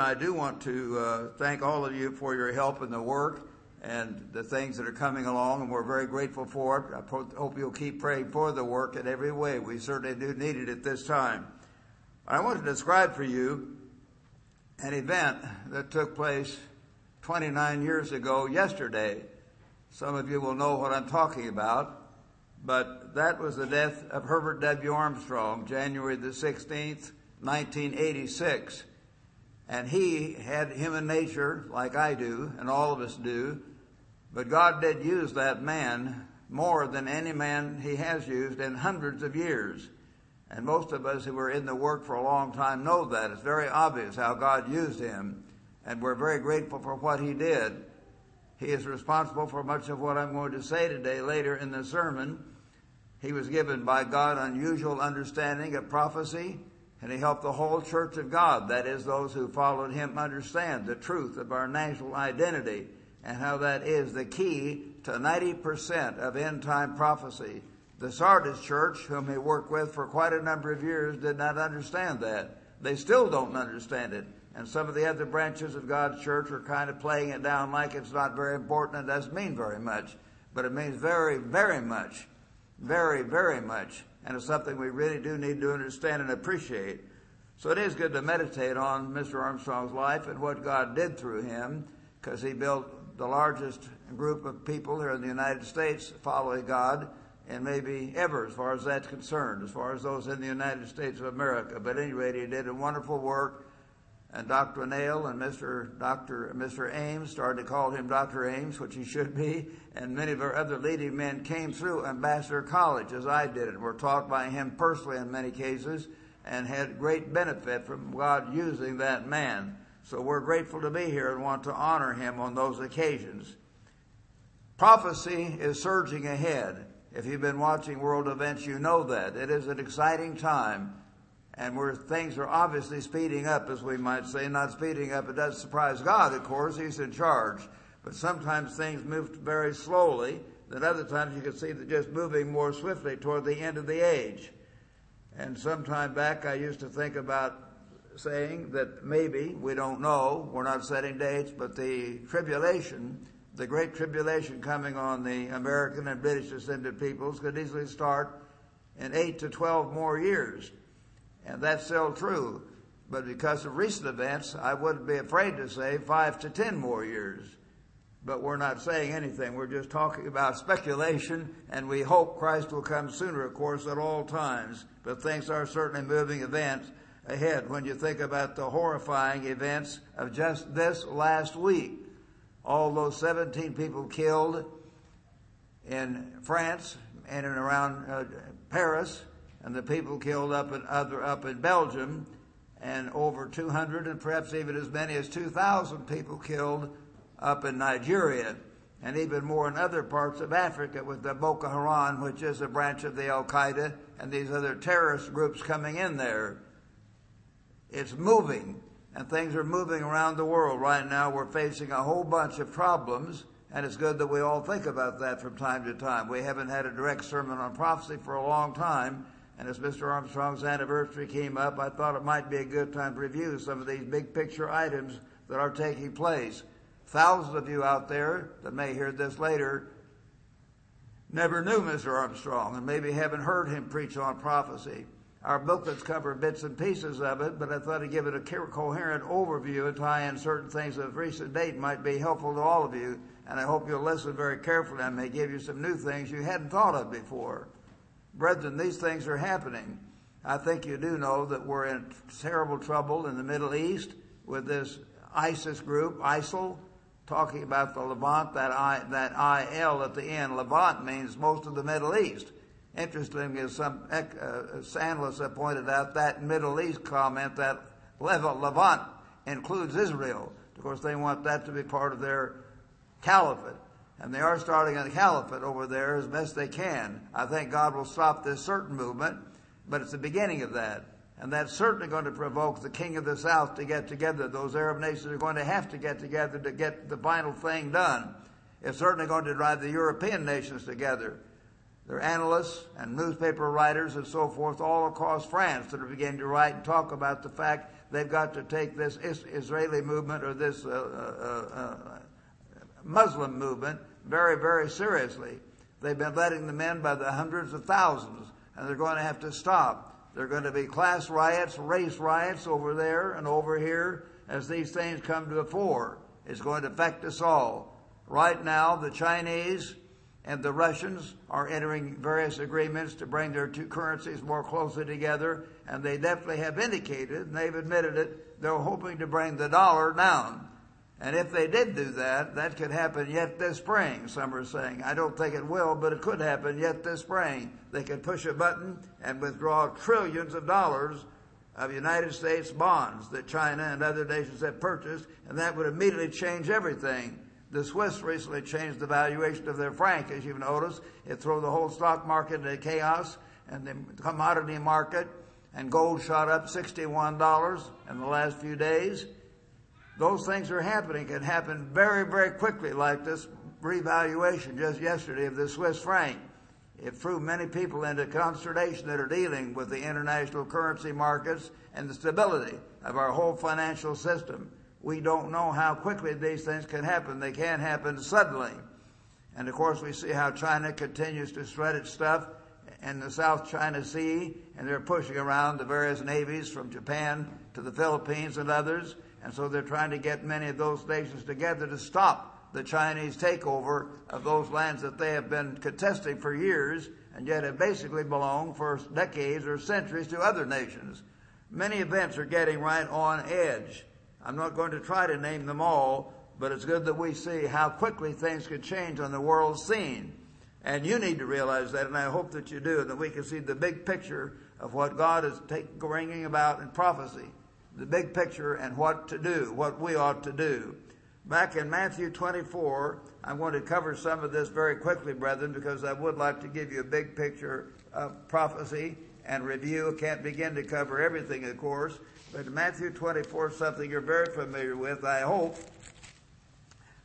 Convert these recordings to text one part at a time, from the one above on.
I do want to uh, thank all of you for your help in the work and the things that are coming along, and we're very grateful for it. I hope you'll keep praying for the work in every way. We certainly do need it at this time. I want to describe for you an event that took place 29 years ago yesterday. Some of you will know what I'm talking about, but that was the death of Herbert W. Armstrong, January the 16th, 1986. And he had human nature like I do, and all of us do, but God did use that man more than any man he has used in hundreds of years. And most of us who were in the work for a long time know that. It's very obvious how God used him. And we're very grateful for what he did. He is responsible for much of what I'm going to say today later in the sermon. He was given by God unusual understanding of prophecy, and he helped the whole church of God, that is, those who followed him, understand the truth of our national identity and how that is the key to 90% of end time prophecy. The Sardis church, whom he worked with for quite a number of years, did not understand that. They still don't understand it. And some of the other branches of God's church are kind of playing it down like it's not very important and doesn't mean very much. But it means very, very much. Very, very much. And it's something we really do need to understand and appreciate. So it is good to meditate on Mr. Armstrong's life and what God did through him because he built the largest group of people here in the United States following God and maybe ever as far as that's concerned, as far as those in the United States of America. But at any rate, he did a wonderful work. And Dr. Nail and Mr. Dr. Mr. Ames started to call him Dr. Ames, which he should be. And many of our other leading men came through Ambassador College as I did and were taught by him personally in many cases and had great benefit from God using that man. So we're grateful to be here and want to honor him on those occasions. Prophecy is surging ahead. If you've been watching world events, you know that. It is an exciting time and where things are obviously speeding up, as we might say, not speeding up. It does surprise God, of course. He's in charge. But sometimes things move very slowly. Then other times you can see they're just moving more swiftly toward the end of the age. And some time back I used to think about saying that maybe, we don't know, we're not setting dates, but the tribulation, the great tribulation coming on the American and British descended peoples could easily start in 8 to 12 more years. And that's still true. But because of recent events, I wouldn't be afraid to say 5 to 10 more years. But we're not saying anything. We're just talking about speculation, and we hope Christ will come sooner, of course, at all times. But things are certainly moving events ahead when you think about the horrifying events of just this last week. All those 17 people killed in France and in around uh, Paris, and the people killed up in other up in Belgium, and over 200 and perhaps even as many as 2,000 people killed up in Nigeria, and even more in other parts of Africa with the Boko Haram, which is a branch of the Al Qaeda, and these other terrorist groups coming in there. It's moving and things are moving around the world right now. We're facing a whole bunch of problems and it's good that we all think about that from time to time. We haven't had a direct sermon on prophecy for a long time. And as Mr. Armstrong's anniversary came up, I thought it might be a good time to review some of these big picture items that are taking place. Thousands of you out there that may hear this later never knew Mr. Armstrong and maybe haven't heard him preach on prophecy. Our booklets cover bits and pieces of it, but I thought to give it a coherent overview and tie in certain things of recent date might be helpful to all of you. And I hope you'll listen very carefully. I may give you some new things you hadn't thought of before. Brethren, these things are happening. I think you do know that we're in terrible trouble in the Middle East with this ISIS group, ISIL, talking about the Levant, that I, that IL at the end. Levant means most of the Middle East. Interesting as some uh, analysts have pointed out, that Middle East comment, that Levant includes Israel. Of course, they want that to be part of their caliphate. And they are starting a caliphate over there as best they can. I think God will stop this certain movement, but it's the beginning of that. And that's certainly going to provoke the king of the south to get together. Those Arab nations are going to have to get together to get the final thing done. It's certainly going to drive the European nations together. There are analysts and newspaper writers and so forth all across France that are beginning to write and talk about the fact they've got to take this Israeli movement or this uh, uh, uh, Muslim movement very, very seriously. They've been letting them in by the hundreds of thousands, and they're going to have to stop. There are going to be class riots, race riots over there and over here as these things come to the fore. It's going to affect us all. Right now, the Chinese and the Russians are entering various agreements to bring their two currencies more closely together, and they definitely have indicated, and they've admitted it, they're hoping to bring the dollar down. And if they did do that, that could happen yet this spring, some are saying. I don't think it will, but it could happen yet this spring. They could push a button and withdraw trillions of dollars of United States bonds that China and other nations have purchased, and that would immediately change everything. The Swiss recently changed the valuation of their franc, as you've noticed. It threw the whole stock market into chaos, and the commodity market, and gold shot up $61 in the last few days those things are happening, can happen very, very quickly, like this revaluation just yesterday of the Swiss franc. It threw many people into consternation that are dealing with the international currency markets and the stability of our whole financial system. We don't know how quickly these things can happen. They can happen suddenly. And of course, we see how China continues to spread its stuff in the South China Sea, and they're pushing around the various navies from Japan to the Philippines and others. And so they're trying to get many of those nations together to stop the Chinese takeover of those lands that they have been contesting for years and yet have basically belonged for decades or centuries to other nations. Many events are getting right on edge. I'm not going to try to name them all, but it's good that we see how quickly things could change on the world scene. And you need to realize that, and I hope that you do, and that we can see the big picture of what God is take, bringing about in prophecy the big picture and what to do, what we ought to do. Back in Matthew 24, I'm going to cover some of this very quickly, brethren, because I would like to give you a big picture of prophecy and review. Can't begin to cover everything, of course, but Matthew 24 something you're very familiar with, I hope.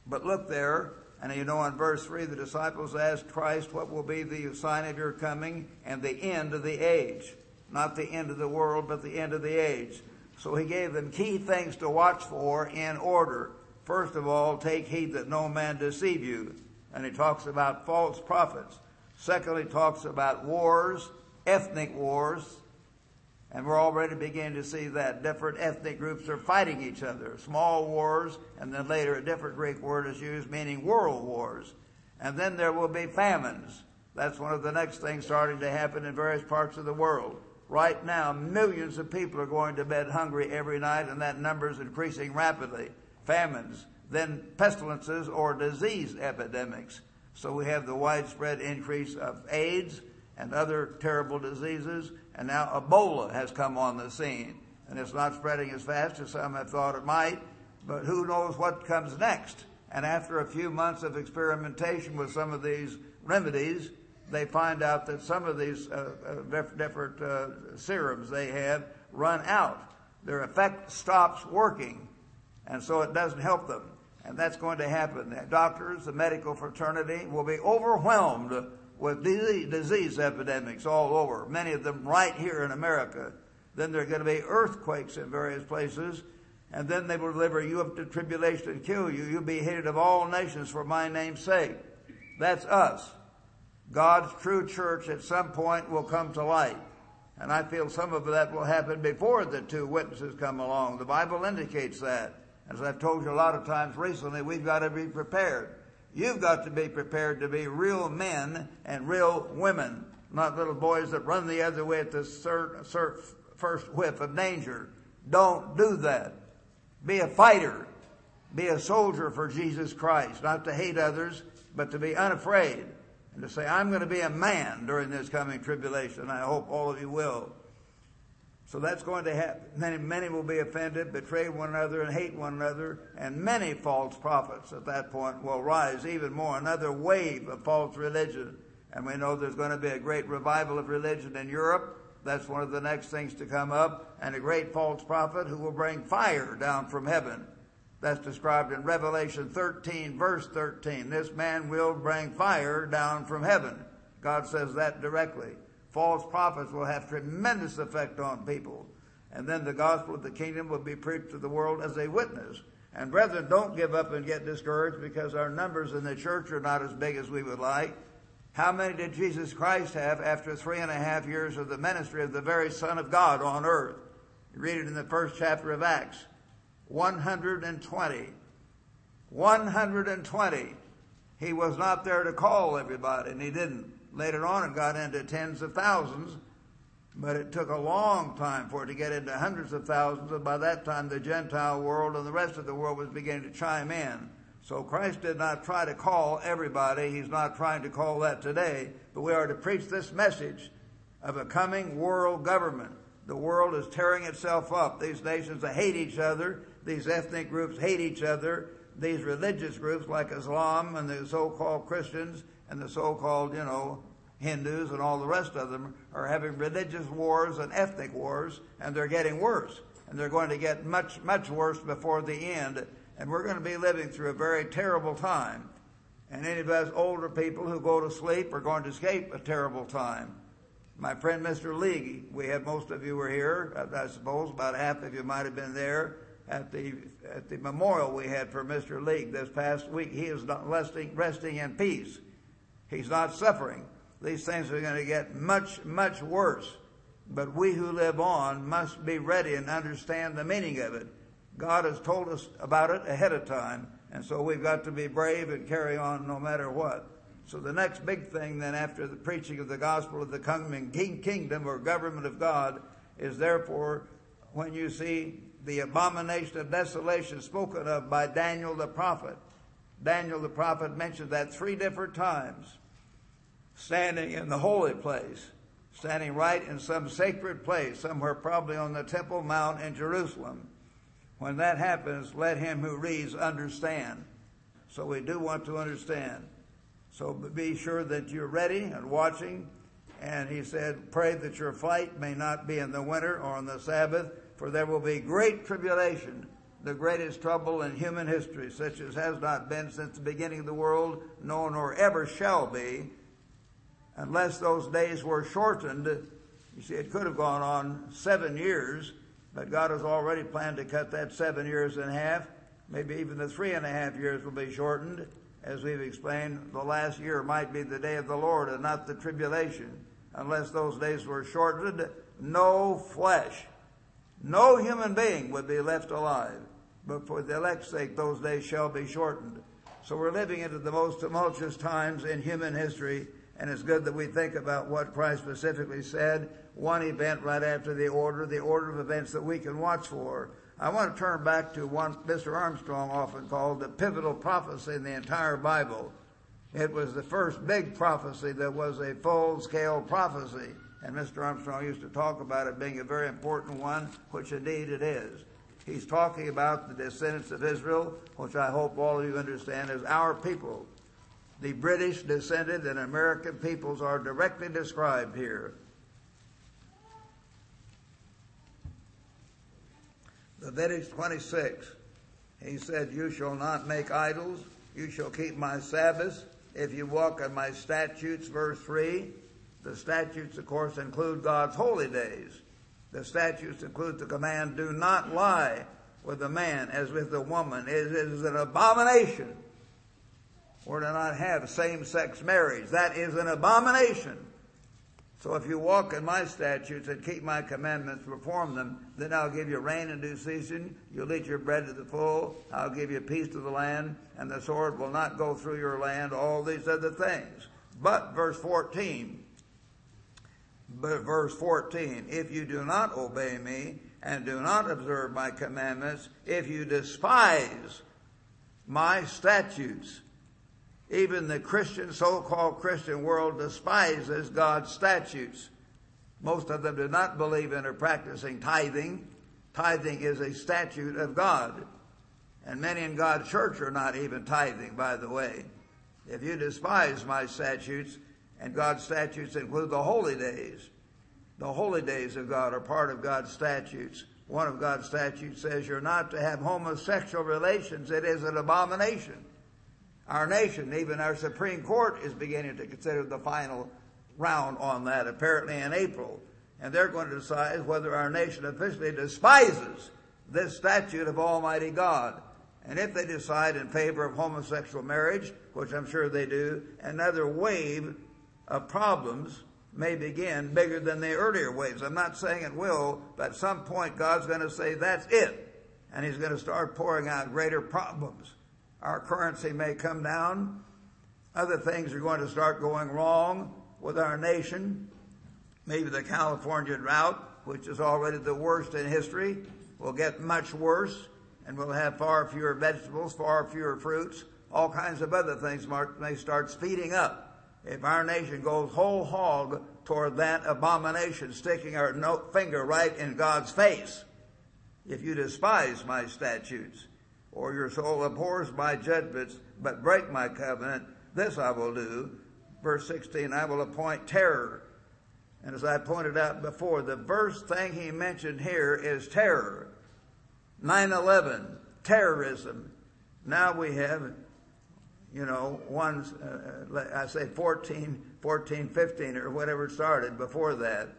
But look there, and you know in verse 3, the disciples asked Christ, what will be the sign of your coming and the end of the age? Not the end of the world, but the end of the age. So he gave them key things to watch for in order. First of all, take heed that no man deceive you. And he talks about false prophets. Secondly, he talks about wars, ethnic wars. And we're already beginning to see that different ethnic groups are fighting each other. Small wars, and then later a different Greek word is used meaning world wars. And then there will be famines. That's one of the next things starting to happen in various parts of the world. Right now, millions of people are going to bed hungry every night, and that number is increasing rapidly. Famines, then pestilences or disease epidemics. So we have the widespread increase of AIDS and other terrible diseases, and now Ebola has come on the scene. And it's not spreading as fast as some have thought it might, but who knows what comes next. And after a few months of experimentation with some of these remedies, they find out that some of these uh, uh, different uh, serums they have run out. Their effect stops working, and so it doesn't help them. And that's going to happen. The doctors, the medical fraternity will be overwhelmed with disease epidemics all over, many of them right here in America. Then there are going to be earthquakes in various places, and then they will deliver you up to tribulation and kill you. You'll be hated of all nations for my name's sake. That's us. God's true church at some point will come to light. And I feel some of that will happen before the two witnesses come along. The Bible indicates that. As I've told you a lot of times recently, we've got to be prepared. You've got to be prepared to be real men and real women, not little boys that run the other way at the first whiff of danger. Don't do that. Be a fighter. Be a soldier for Jesus Christ, not to hate others, but to be unafraid and to say, I'm going to be a man during this coming tribulation. I hope all of you will. So that's going to happen. Many, many will be offended, betray one another, and hate one another, and many false prophets at that point will rise even more. Another wave of false religion. And we know there's going to be a great revival of religion in Europe. That's one of the next things to come up. And a great false prophet who will bring fire down from heaven that's described in Revelation 13 verse 13. This man will bring fire down from heaven. God says that directly. False prophets will have tremendous effect on people. and then the gospel of the kingdom will be preached to the world as a witness. And brethren, don't give up and get discouraged because our numbers in the church are not as big as we would like. How many did Jesus Christ have after three and a half years of the ministry of the very Son of God on earth? You read it in the first chapter of Acts. 120. 120. He was not there to call everybody, and he didn't. Later on, it got into tens of thousands, but it took a long time for it to get into hundreds of thousands, and by that time, the Gentile world and the rest of the world was beginning to chime in. So Christ did not try to call everybody. He's not trying to call that today, but we are to preach this message of a coming world government. The world is tearing itself up. These nations hate each other. These ethnic groups hate each other. These religious groups like Islam and the so-called Christians and the so-called, you know, Hindus and all the rest of them are having religious wars and ethnic wars and they're getting worse. And they're going to get much, much worse before the end and we're going to be living through a very terrible time. And any of us older people who go to sleep are going to escape a terrible time. My friend Mr. League, we have most of you were here, uh, I suppose, about half of you might have been there at the at the memorial we had for Mr. League this past week. He is not resting resting in peace. He's not suffering. These things are going to get much much worse. But we who live on must be ready and understand the meaning of it. God has told us about it ahead of time, and so we've got to be brave and carry on no matter what. So the next big thing then after the preaching of the gospel of the coming kingdom or government of God is therefore when you see the abomination of desolation spoken of by Daniel the prophet. Daniel the prophet mentioned that three different times. Standing in the holy place, standing right in some sacred place, somewhere probably on the Temple Mount in Jerusalem. When that happens, let him who reads understand. So we do want to understand. So be sure that you're ready and watching. And he said, pray that your flight may not be in the winter or on the Sabbath, for there will be great tribulation, the greatest trouble in human history, such as has not been since the beginning of the world, no nor ever shall be, unless those days were shortened. You see, it could have gone on seven years, but God has already planned to cut that seven years in half. Maybe even the three and a half years will be shortened. As we've explained, the last year might be the day of the Lord and not the tribulation. Unless those days were shortened, no flesh, no human being would be left alive. But for the elect's sake, those days shall be shortened. So we're living into the most tumultuous times in human history, and it's good that we think about what Christ specifically said one event right after the order, the order of events that we can watch for. I want to turn back to one Mr. Armstrong often called the pivotal prophecy in the entire Bible. It was the first big prophecy that was a full scale prophecy. And Mr. Armstrong used to talk about it being a very important one, which indeed it is. He's talking about the descendants of Israel, which I hope all of you understand is our people. The British descended and American peoples are directly described here. Leviticus 26, he said, You shall not make idols, you shall keep my Sabbaths, if you walk in my statutes, verse 3. The statutes, of course, include God's holy days. The statutes include the command, do not lie with a man as with a woman. It is an abomination. Or to not have same-sex marriage. That is an abomination. So if you walk in my statutes and keep my commandments, perform them, then I'll give you rain in due season. You'll eat your bread to the full. I'll give you peace to the land, and the sword will not go through your land. All these other things. But verse 14, but verse 14, if you do not obey me and do not observe my commandments, if you despise my statutes, even the Christian, so-called Christian world despises God's statutes. Most of them do not believe in or practicing tithing. Tithing is a statute of God. And many in God's church are not even tithing, by the way. If you despise my statutes, and God's statutes include the holy days, the holy days of God are part of God's statutes. One of God's statutes says you're not to have homosexual relations. It is an abomination our nation, even our Supreme Court is beginning to consider the final round on that, apparently in April. and they're going to decide whether our nation officially despises this statute of Almighty God. And if they decide in favor of homosexual marriage, which I'm sure they do, another wave of problems may begin bigger than the earlier waves. I'm not saying it will, but at some point God's going to say that's it. And He's going to start pouring out greater problems. Our currency may come down. Other things are going to start going wrong with our nation. Maybe the California drought, which is already the worst in history, will get much worse and we'll have far fewer vegetables, far fewer fruits, all kinds of other things may start speeding up. If our nation goes whole hog toward that abomination, sticking our finger right in God's face, if you despise my statutes, or your soul abhors my judgments, but break my covenant, this I will do. Verse 16, I will appoint terror. And as I pointed out before, the first thing he mentioned here is terror. 9-11, terrorism. Now we have, you know, ones, uh, uh I say 14, 14, 15 or whatever started before that.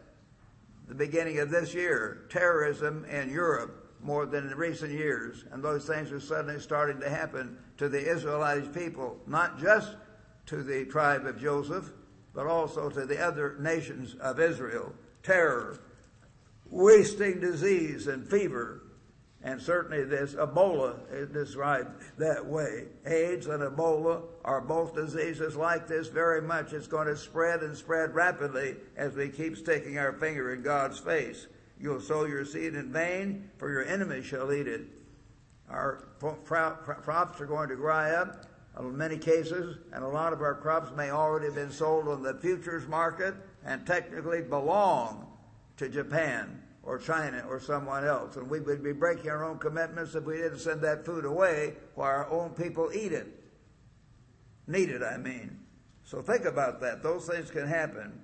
The beginning of this year, terrorism in Europe more than in recent years. And those things are suddenly starting to happen to the Israelite people, not just to the tribe of Joseph, but also to the other nations of Israel. Terror, wasting disease and fever, and certainly this Ebola uh, is described that way. AIDS and Ebola are both diseases like this very much. It's going to spread and spread rapidly as we keep sticking our finger in God's face. You'll sow your seed in vain, for your enemy shall eat it. Our crops are going to dry up in many cases, and a lot of our crops may already have been sold on the futures market and technically belong to Japan or China or someone else. And we would be breaking our own commitments if we didn't send that food away while our own people eat it. Need it, I mean. So think about that. Those things can happen.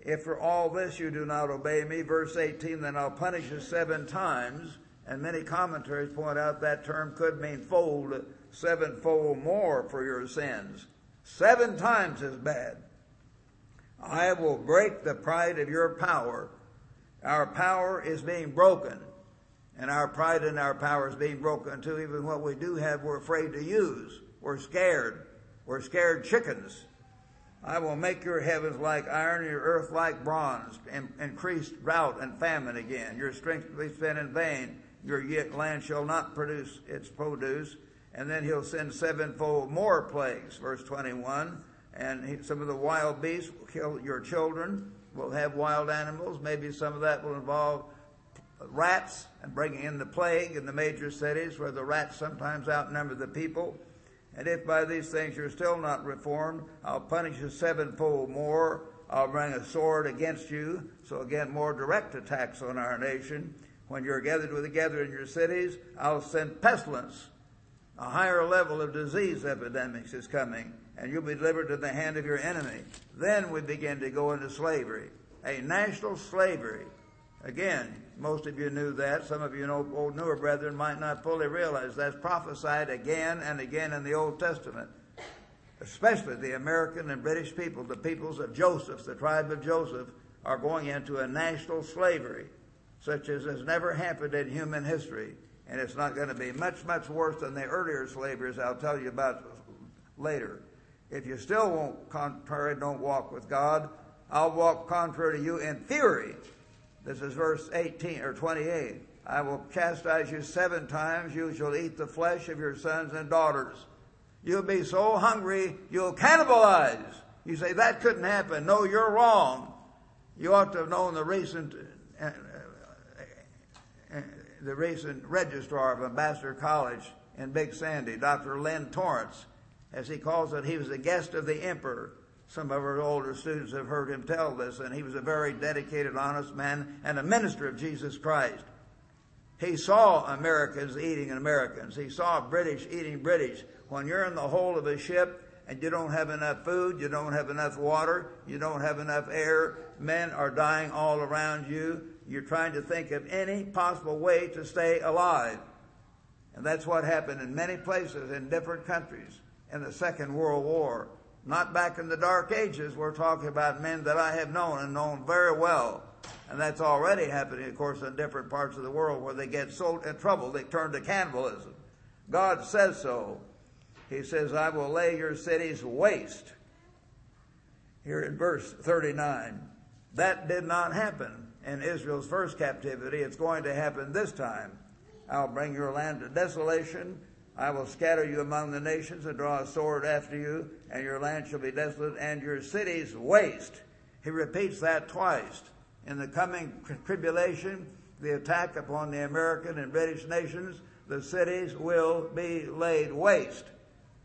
If for all this you do not obey me, verse 18, then I'll punish you seven times. And many commentaries point out that term could mean fold, sevenfold more for your sins. Seven times as bad. I will break the pride of your power our power is being broken. And our pride and our power is being broken too. Even what we do have, we're afraid to use. We're scared. We're scared chickens. I will make your heavens like iron, your earth like bronze, and increase drought and famine again. Your strength will be spent in vain. Your land shall not produce its produce. And then he'll send sevenfold more plagues, verse 21. And he, some of the wild beasts will kill your children We'll have wild animals. Maybe some of that will involve rats and bringing in the plague in the major cities where the rats sometimes outnumber the people. And if by these things you're still not reformed, I'll punish you sevenfold more. I'll bring a sword against you. So again, more direct attacks on our nation. When you're gathered together in your cities, I'll send pestilence. A higher level of disease epidemics is coming and you'll be delivered to the hand of your enemy. Then we begin to go into slavery. A national slavery. Again, most of you knew that. Some of you know, old newer brethren might not fully realize that's prophesied again and again in the Old Testament. Especially the American and British people, the peoples of Joseph, the tribe of Joseph, are going into a national slavery, such as has never happened in human history. And it's not going to be much, much worse than the earlier slaveries I'll tell you about later. If you still won't contrary, don't walk with God, I'll walk contrary to you in theory. This is verse 18 or 28. I will chastise you seven times. You shall eat the flesh of your sons and daughters. You'll be so hungry, you'll cannibalize. You say, that couldn't happen. No, you're wrong. You ought to have known the recent, uh, uh, the recent registrar of Ambassador College in Big Sandy, Dr. Lynn Torrance as he calls it, he was a guest of the emperor. Some of our older students have heard him tell this, and he was a very dedicated, honest man and a minister of Jesus Christ. He saw Americans eating Americans. He saw British eating British. When you're in the hold of a ship and you don't have enough food, you don't have enough water, you don't have enough air, men are dying all around you. You're trying to think of any possible way to stay alive. And that's what happened in many places in different countries in the Second World War. Not back in the Dark Ages. We're talking about men that I have known and known very well. And that's already happening, of course, in different parts of the world where they get so in trouble, they turn to cannibalism. God says so. He says, I will lay your cities waste. Here in verse 39. That did not happen in Israel's first captivity. It's going to happen this time. I'll bring your land to desolation. I will scatter you among the nations and draw a sword after you, and your land shall be desolate, and your cities waste. He repeats that twice. In the coming tribulation, the attack upon the American and British nations, the cities will be laid waste.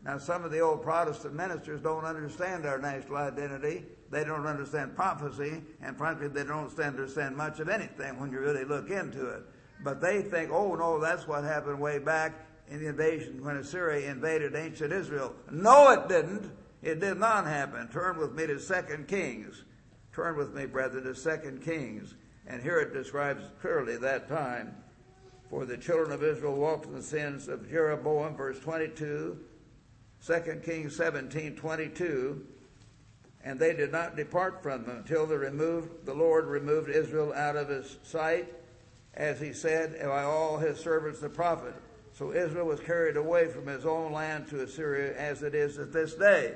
Now, some of the old Protestant ministers don't understand our national identity. They don't understand prophecy, and frankly, they don't understand much of anything when you really look into it. But they think, oh no, that's what happened way back in the invasion when Assyria invaded ancient Israel. No, it didn't. It did not happen. Turn with me to Second Kings. Turn with me, brethren, to Second Kings. And here it describes clearly that time. For the children of Israel walked in the sins of Jeroboam, verse 22, 2 Kings 17, 22, and they did not depart from them until they removed, the Lord removed Israel out of his sight, as he said by all his servants the prophet. So Israel was carried away from his own land to Assyria as it is at this day.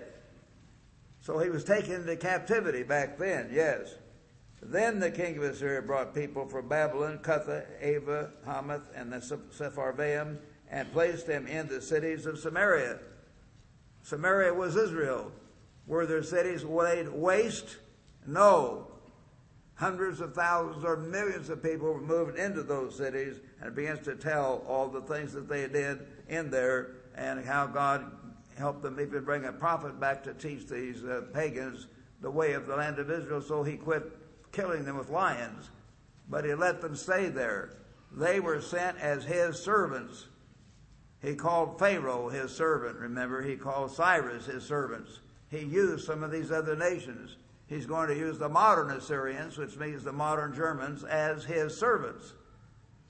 So he was taken into captivity back then, yes. Then the king of Assyria brought people from Babylon, Cutha, Ava, Hamath, and the Sepharvaim, and placed them in the cities of Samaria. Samaria was Israel. Were their cities laid waste? No. Hundreds of thousands or millions of people were moved into those cities and begins to tell all the things that they did in there and how God helped them even bring a prophet back to teach these uh, pagans the way of the land of Israel so he quit killing them with lions. But he let them stay there. They were sent as his servants. He called Pharaoh his servant, remember? He called Cyrus his servants. He used some of these other nations. He's going to use the modern Assyrians, which means the modern Germans, as his servants.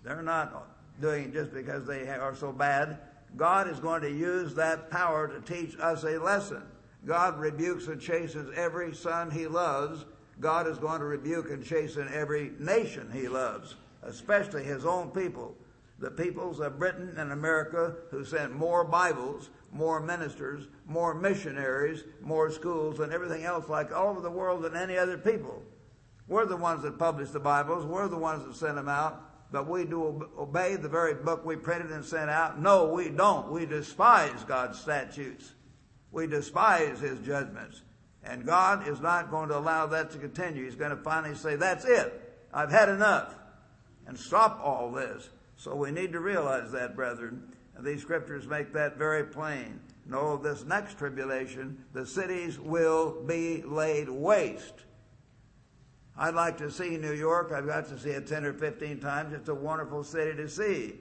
They're not doing it just because they are so bad. God is going to use that power to teach us a lesson. God rebukes and chastens every son he loves. God is going to rebuke and chasten every nation he loves, especially his own people. The peoples of Britain and America who sent more Bibles more ministers, more missionaries, more schools, and everything else like all over the world than any other people. We're the ones that published the Bibles. We're the ones that sent them out. But we do obey the very book we printed and sent out. No, we don't. We despise God's statutes. We despise His judgments. And God is not going to allow that to continue. He's going to finally say, that's it. I've had enough. And stop all this. So we need to realize that, brethren. And these scriptures make that very plain. No, this next tribulation, the cities will be laid waste. I'd like to see New York. I've got to see it 10 or 15 times. It's a wonderful city to see.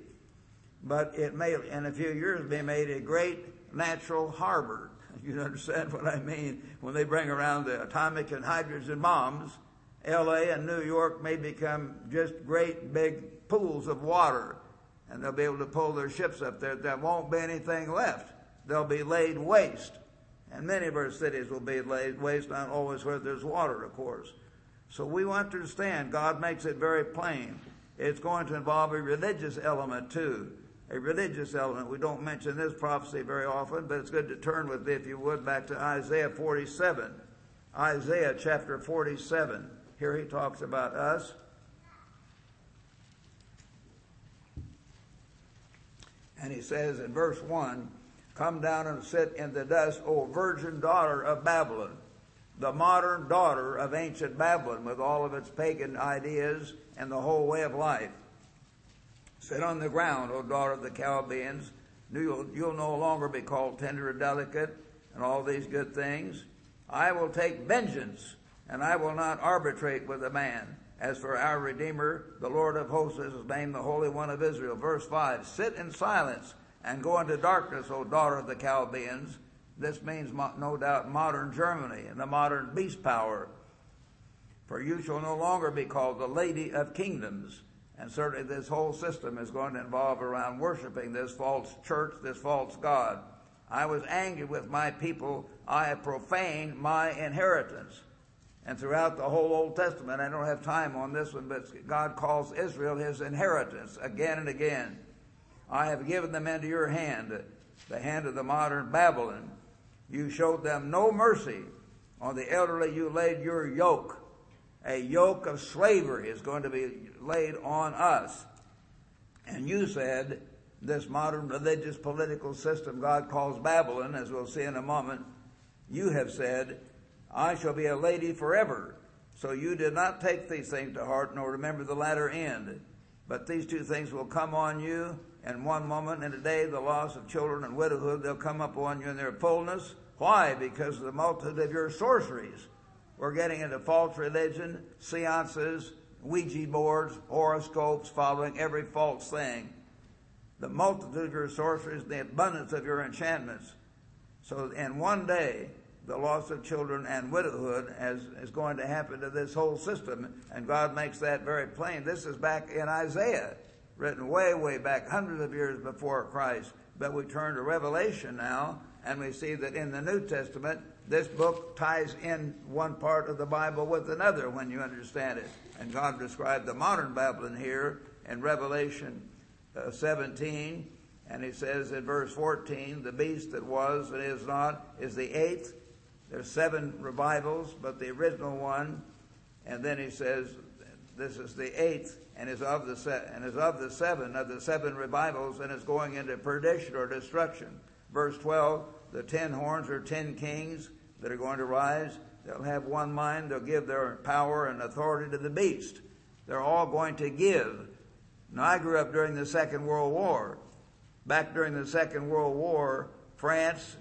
But it may, in a few years, be made a great natural harbor. You understand what I mean? When they bring around the atomic and hydrogen bombs, LA and New York may become just great big pools of water and they'll be able to pull their ships up there. There won't be anything left. They'll be laid waste. And many of our cities will be laid waste, not always where there's water, of course. So we want to understand, God makes it very plain. It's going to involve a religious element too. A religious element. We don't mention this prophecy very often, but it's good to turn with if you would, back to Isaiah 47. Isaiah chapter 47. Here he talks about us. And he says in verse 1, Come down and sit in the dust, O virgin daughter of Babylon, the modern daughter of ancient Babylon with all of its pagan ideas and the whole way of life. Sit on the ground, O daughter of the Chaldeans. You'll, you'll no longer be called tender and delicate and all these good things. I will take vengeance and I will not arbitrate with a man. As for our Redeemer, the Lord of hosts is his name, the Holy One of Israel. Verse 5 Sit in silence and go into darkness, O daughter of the Chaldeans. This means, no doubt, modern Germany and the modern beast power. For you shall no longer be called the Lady of Kingdoms. And certainly this whole system is going to involve around worshiping this false church, this false God. I was angry with my people. I have profaned my inheritance. And throughout the whole Old Testament, I don't have time on this one, but God calls Israel his inheritance again and again. I have given them into your hand, the hand of the modern Babylon. You showed them no mercy. On the elderly you laid your yoke. A yoke of slavery is going to be laid on us. And you said, this modern religious political system God calls Babylon, as we'll see in a moment, you have said, I shall be a lady forever. So you did not take these things to heart, nor remember the latter end. But these two things will come on you in one moment, in a day, the loss of children and widowhood, they'll come upon you in their fullness. Why? Because of the multitude of your sorceries. We're getting into false religion, seances, Ouija boards, horoscopes, following every false thing. The multitude of your sorceries, the abundance of your enchantments. So in one day, the loss of children and widowhood as, is going to happen to this whole system, and God makes that very plain. This is back in Isaiah, written way, way back, hundreds of years before Christ. But we turn to Revelation now, and we see that in the New Testament, this book ties in one part of the Bible with another when you understand it. And God described the modern Babylon here in Revelation uh, 17, and he says in verse 14, the beast that was and is not is the eighth there's seven revivals, but the original one, and then he says, this is the eighth, and is of the se- and is of the seven of the seven revivals, and is going into perdition or destruction. Verse 12, the ten horns are ten kings that are going to rise. They'll have one mind. They'll give their power and authority to the beast. They're all going to give. Now, I grew up during the Second World War. Back during the Second World War, France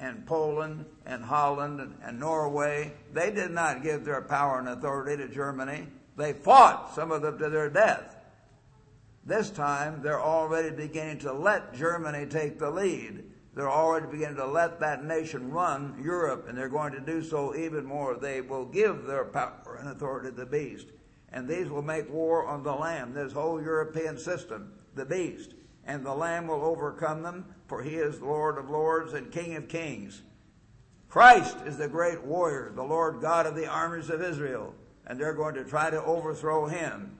and Poland and Holland and, and, Norway, they did not give their power and authority to Germany. They fought some of them to their death. This time, they're already beginning to let Germany take the lead. They're already beginning to let that nation run Europe, and they're going to do so even more. They will give their power and authority to the beast. And these will make war on the Lamb, this whole European system, the beast. And the Lamb will overcome them for he is Lord of lords and King of kings. Christ is the great warrior, the Lord God of the armies of Israel, and they're going to try to overthrow him.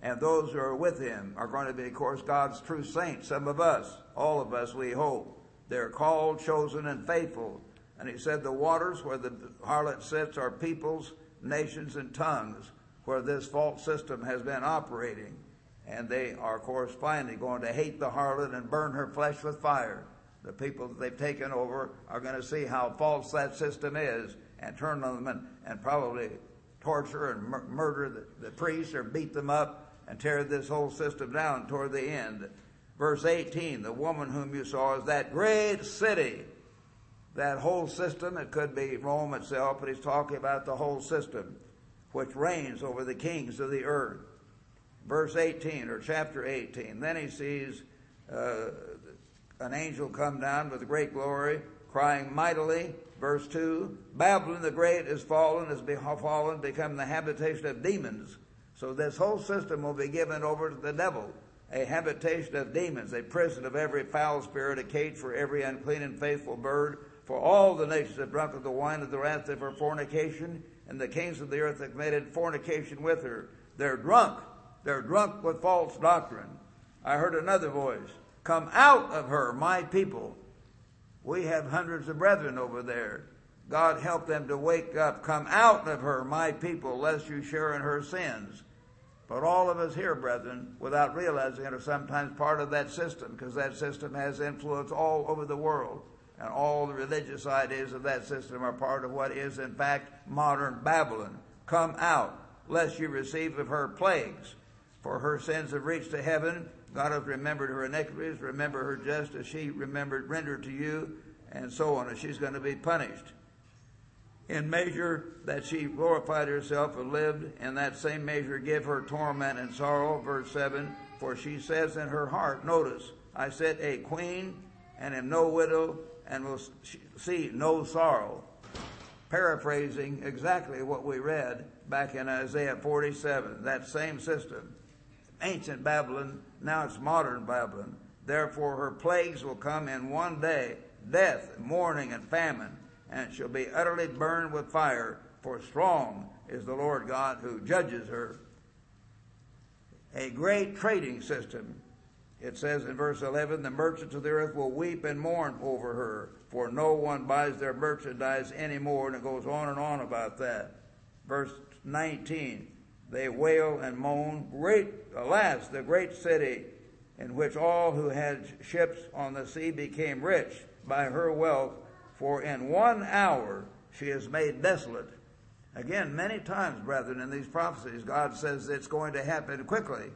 And those who are with him are going to be, of course, God's true saints, some of us, all of us, we hope. They're called, chosen, and faithful. And he said, The waters where the harlot sits are peoples, nations, and tongues where this false system has been operating and they are, of course, finally going to hate the harlot and burn her flesh with fire. The people that they've taken over are going to see how false that system is and turn on them and, and probably torture and mur- murder the, the priests or beat them up and tear this whole system down toward the end. Verse 18, the woman whom you saw is that great city. That whole system, it could be Rome itself, but he's talking about the whole system, which reigns over the kings of the earth verse 18 or chapter 18. Then he sees uh, an angel come down with great glory, crying mightily. Verse 2 Babylon the Great is fallen, has fallen, become the habitation of demons. So this whole system will be given over to the devil, a habitation of demons, a prison of every foul spirit, a cage for every unclean and faithful bird. For all the nations have drunk of the wine of the wrath of her fornication, and the kings of the earth have committed fornication with her. They're drunk they're drunk with false doctrine. I heard another voice, Come out of her, my people. We have hundreds of brethren over there. God help them to wake up. Come out of her, my people, lest you share in her sins. But all of us here, brethren, without realizing it, are sometimes part of that system because that system has influence all over the world. And all the religious ideas of that system are part of what is, in fact, modern Babylon. Come out, lest you receive of her plagues. For her sins have reached to heaven. God has remembered her iniquities. Remember her just as she remembered, rendered to you, and so on. And she's going to be punished. In measure that she glorified herself and lived, in that same measure give her torment and sorrow. Verse 7 For she says in her heart, notice, I set a queen and am no widow and will see no sorrow. Paraphrasing exactly what we read back in Isaiah 47, that same system ancient Babylon, now it's modern Babylon. Therefore her plagues will come in one day, death, mourning, and famine, and shall be utterly burned with fire. for strong is the Lord God who judges her. A great trading system. It says in verse 11, the merchants of the earth will weep and mourn over her, for no one buys their merchandise anymore, and it goes on and on about that. Verse 19, they wail and moan, great, alas, the great city in which all who had ships on the sea became rich by her wealth, for in one hour she is made desolate. Again, many times, brethren, in these prophecies, God says it's going to happen quickly.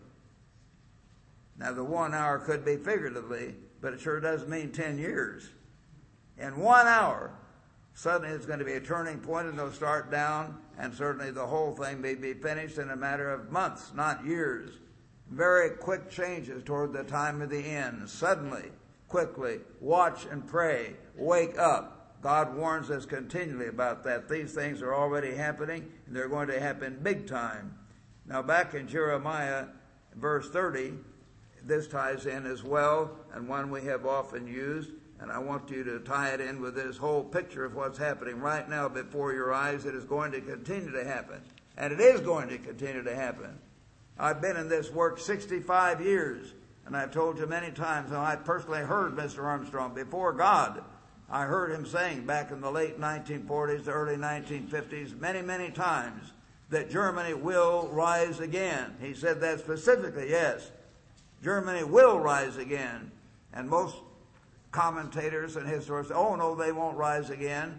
Now, the one hour could be figuratively, but it sure does mean 10 years. In one hour, suddenly it's going to be a turning point and they'll start down, and certainly the whole thing may be finished in a matter of months, not years. Very quick changes toward the time of the end. Suddenly, quickly, watch and pray, wake up. God warns us continually about that. These things are already happening, and they're going to happen big time. Now, back in Jeremiah, verse 30, this ties in as well, and one we have often used. And I want you to tie it in with this whole picture of what's happening right now before your eyes. It is going to continue to happen. And it is going to continue to happen. I've been in this work 65 years, and I've told you many times how I personally heard Mr. Armstrong before God. I heard him saying back in the late 1940s, the early 1950s, many, many times that Germany will rise again. He said that specifically, yes. Germany will rise again. And most commentators and historians oh no, they won't rise again.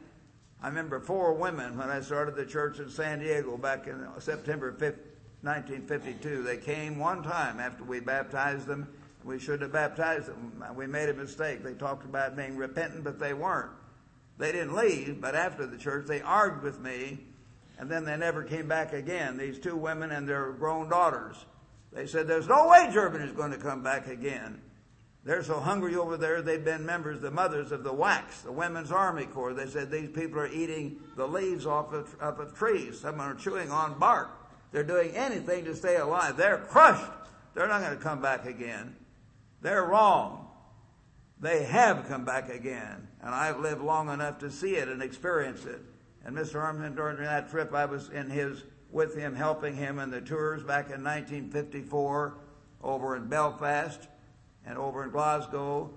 I remember four women when I started the church in San Diego back in September 5th, 1952. They came one time after we baptized them. We should have baptized them. We made a mistake. They talked about being repentant, but they weren't. They didn't leave, but after the church, they argued with me, and then they never came back again. These two women and their grown daughters. They said, There's no way Germany is going to come back again. They're so hungry over there, they've been members, the mothers of the WACS, the Women's Army Corps. They said these people are eating the leaves off of, off of trees. Some are chewing on bark. They're doing anything to stay alive. They're crushed. They're not going to come back again. They're wrong. They have come back again. And I've lived long enough to see it and experience it. And Mr. Armstrong, during that trip, I was in his, with him, helping him in the tours back in 1954 over in Belfast and over in Glasgow,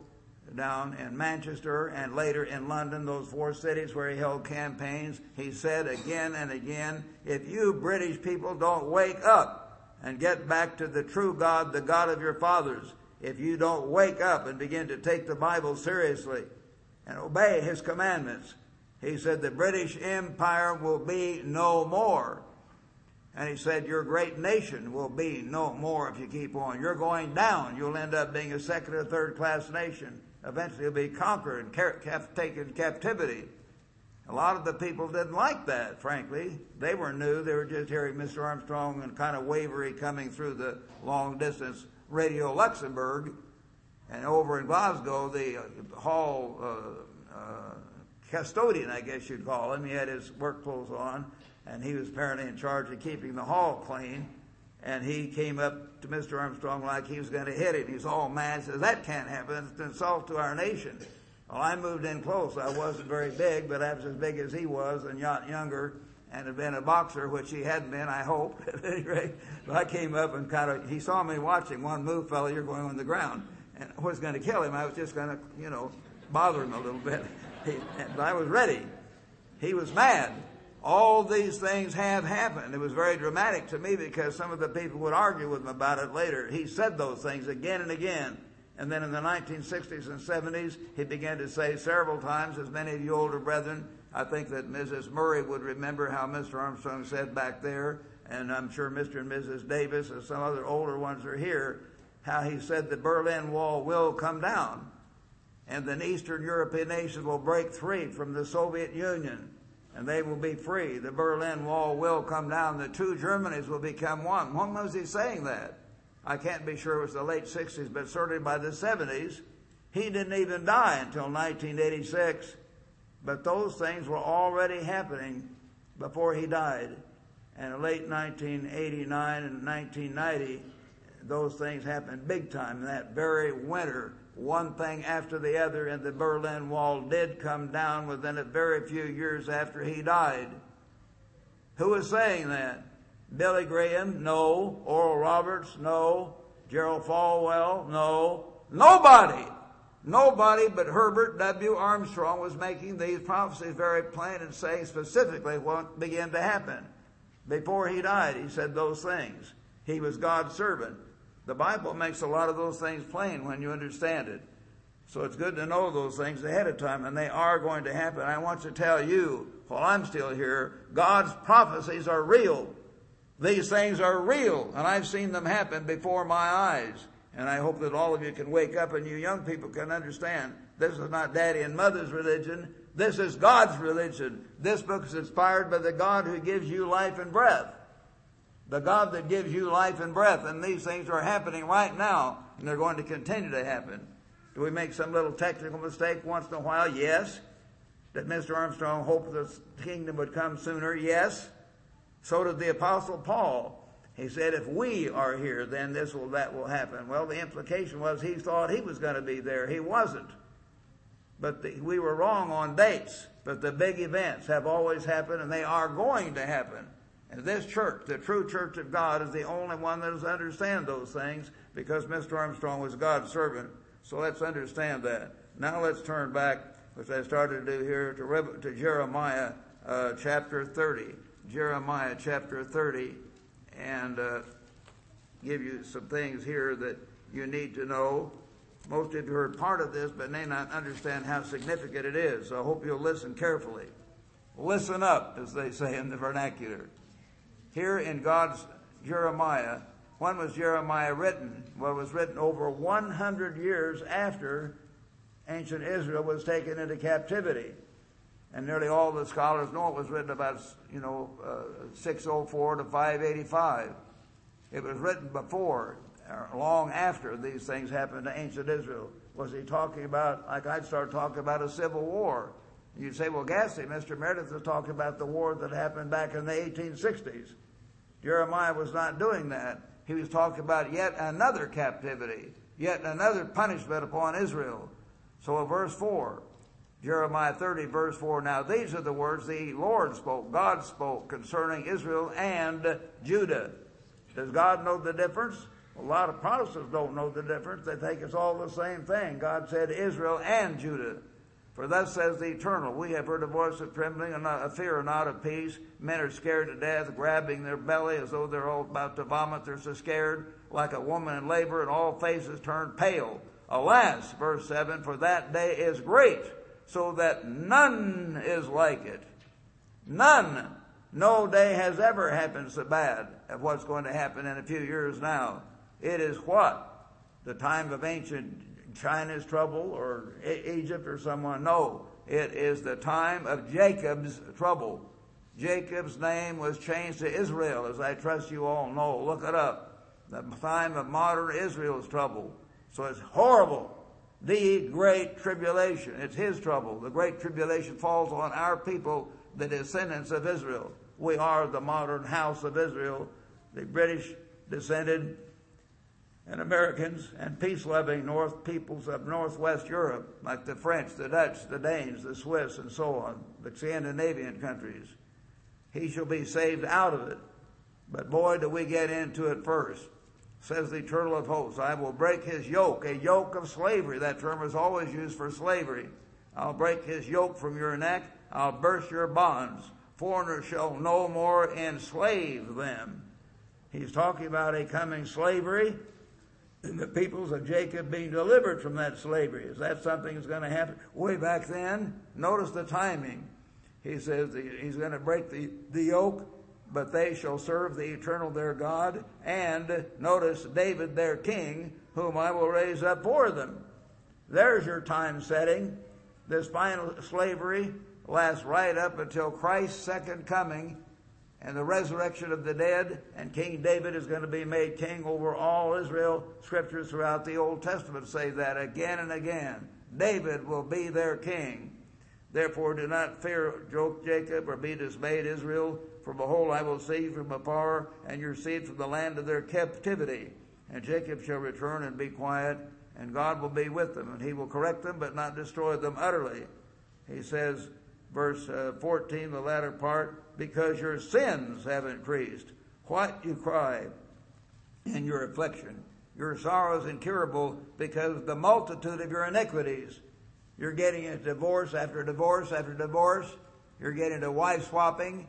down in Manchester, and later in London, those four cities where he held campaigns. He said again and again, if you British people don't wake up and get back to the true God, the God of your fathers, if you don't wake up and begin to take the Bible seriously and obey his commandments, he said the British Empire will be no more. And he said, Your great nation will be no more if you keep on. You're going down. You'll end up being a second or third class nation. Eventually, you'll be conquered and taken captivity. A lot of the people didn't like that, frankly. They were new. They were just hearing Mr. Armstrong and kind of wavery coming through the long distance Radio Luxembourg. And over in Glasgow, the hall uh, uh, custodian, I guess you'd call him, he had his work clothes on and he was apparently in charge of keeping the hall clean. And he came up to Mr. Armstrong like he was going to hit him. He's all mad. Says that can't happen. It's an insult to our nation. Well, I moved in close. I wasn't very big, but I was as big as he was and younger, and had been a boxer, which he hadn't been, I hope. At any rate, but I came up and kind of. He saw me watching. One move, fella, you're going on the ground. And I was going to kill him. I was just going to, you know, bother him a little bit. He, but I was ready. He was mad all these things have happened. It was very dramatic to me because some of the people would argue with him about it later. He said those things again and again. And then in the 1960s and 70s, he began to say several times, as many of you older brethren, I think that Mrs. Murray would remember how Mr. Armstrong said back there, and I'm sure Mr. and Mrs. Davis and some other older ones are here, how he said the Berlin Wall will come down and then Eastern European nations will break free from the Soviet Union and they will be free. The Berlin Wall will come down. The two Germanys will become one. When was he saying that? I can't be sure it was the late 60s, but certainly by the 70s. He didn't even die until 1986. But those things were already happening before he died. And in late 1989 and 1990, those things happened big time that very winter one thing after the other, and the Berlin Wall did come down within a very few years after he died. Who was saying that? Billy Graham? No. Oral Roberts? No. Gerald Falwell? No. Nobody. Nobody but Herbert W. Armstrong was making these prophecies very plain and saying specifically what began to happen. Before he died, he said those things. He was God's servant. The Bible makes a lot of those things plain when you understand it. So it's good to know those things ahead of time, and they are going to happen. I want to tell you, while I'm still here, God's prophecies are real. These things are real, and I've seen them happen before my eyes. And I hope that all of you can wake up and you young people can understand this is not daddy and mother's religion. This is God's religion. This book is inspired by the God who gives you life and breath. The God that gives you life and breath. And these things are happening right now, and they're going to continue to happen. Do we make some little technical mistake once in a while? Yes. Did Mr. Armstrong hope the kingdom would come sooner? Yes. So did the apostle Paul. He said, if we are here, then this will, that will happen. Well, the implication was he thought he was going to be there. He wasn't. But the, we were wrong on dates. But the big events have always happened and they are going to happen. And this church, the true church of God, is the only one that does understand those things because Mr. Armstrong was God's servant. So let's understand that. Now let's turn back, which I started to do here, to, to Jeremiah uh, chapter 30. Jeremiah chapter 30 and uh, give you some things here that you need to know. Most of you heard part of this, but may not understand how significant it is. So I hope you'll listen carefully. Listen up, as they say in the vernacular. Here in God's Jeremiah, when was Jeremiah written? Well, it was written over 100 years after ancient Israel was taken into captivity and nearly all the scholars know it was written about, you know, uh, 604 to 585. It was written before, or long after these things happened to ancient Israel. Was he talking about, like I'd start talking about a civil war? You'd say, well, Gassy, Mr. Meredith is talking about the war that happened back in the 1860s. Jeremiah was not doing that. He was talking about yet another captivity, yet another punishment upon Israel. So in verse 4, Jeremiah 30 verse 4. Now these are the words the Lord spoke, God spoke concerning Israel and Judah. Does God know the difference? A lot of Protestants don't know the difference. They think it's all the same thing. God said Israel and Judah. For thus says the Eternal, we have heard a voice of trembling and a fear and not of peace. Men are scared to death, grabbing their belly as though they're all about to vomit. They're so scared, like a woman in labor, and all faces turn pale. Alas, verse 7, for that day is great so that none is like it. None. No day has ever happened so bad of what's going to happen in a few years now. It is what? The time of ancient China's trouble or Egypt or someone? No. It is the time of Jacob's trouble. Jacob's name was changed to Israel, as I trust you all know. Look it up. The time of modern Israel's trouble. So it's horrible the great tribulation. It's his trouble. The great tribulation falls on our people, the descendants of Israel. We are the modern house of Israel, the British descended and Americans and peace-loving North peoples of Northwest Europe, like the French, the Dutch, the Danes, the Swiss, and so on, the Scandinavian countries. He shall be saved out of it. But boy, do we get into it first says the eternal of hosts. I will break his yoke, a yoke of slavery. That term is always used for slavery. I'll break his yoke from your neck. I'll burst your bonds. Foreigners shall no more enslave them. He's talking about a coming slavery and the peoples of Jacob being delivered from that slavery. Is that something that's going to happen? Way back then, notice the timing. He says he's going to break the, the yoke but they shall serve the eternal their God, and notice David their king, whom I will raise up for them. There's your time setting. This final slavery lasts right up until Christ's second coming and the resurrection of the dead, and King David is going to be made king over all Israel. Scriptures throughout the Old Testament say that again and again. David will be their king. Therefore, do not fear, joke Jacob, or be dismayed, Israel. For behold, I will see you from afar, and your seed from the land of their captivity. And Jacob shall return and be quiet, and God will be with them, and he will correct them, but not destroy them utterly. He says, verse uh, 14, the latter part, because your sins have increased. What you cry in your affliction. Your sorrow is incurable because the multitude of your iniquities. You're getting a divorce after divorce after divorce. You're getting into wife swapping.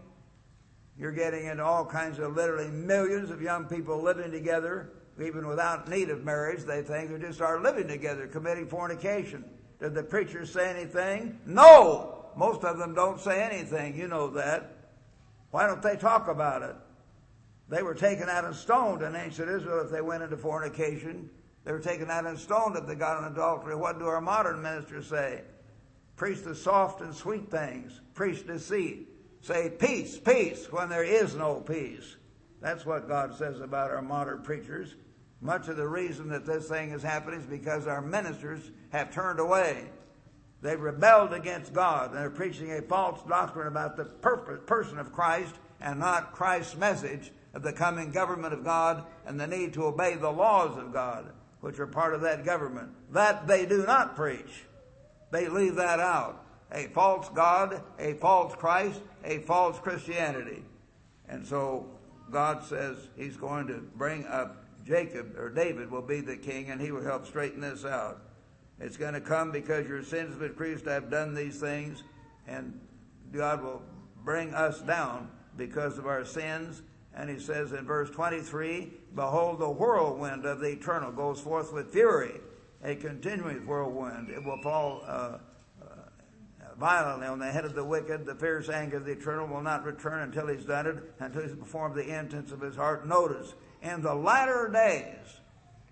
You're getting into all kinds of literally millions of young people living together, even without need of marriage. They think they just are living together, committing fornication. Did the preachers say anything? No! Most of them don't say anything. You know that. Why don't they talk about it? They were taken out and stoned in ancient Israel if they went into fornication. They were taken out and stoned if they got an adultery. What do our modern ministers say? Preach the soft and sweet things. Preach deceit. Say peace, peace, when there is no peace. That's what God says about our modern preachers. Much of the reason that this thing is happening is because our ministers have turned away. They've rebelled against God and they're preaching a false doctrine about the person of Christ and not Christ's message of the coming government of God and the need to obey the laws of God, which are part of that government. That they do not preach. They leave that out. A false God, a false Christ, a false Christianity. And so God says He's going to bring up Jacob, or David will be the king, and he will help straighten this out. It's going to come because your sins have increased. I've done these things, and God will bring us down because of our sins and he says in verse 23, Behold, the whirlwind of the eternal goes forth with fury, a continuing whirlwind. It will fall uh, uh, violently on the head of the wicked. The fierce anger of the eternal will not return until he's done it, until he's performed the intents of his heart. Notice, in the latter days,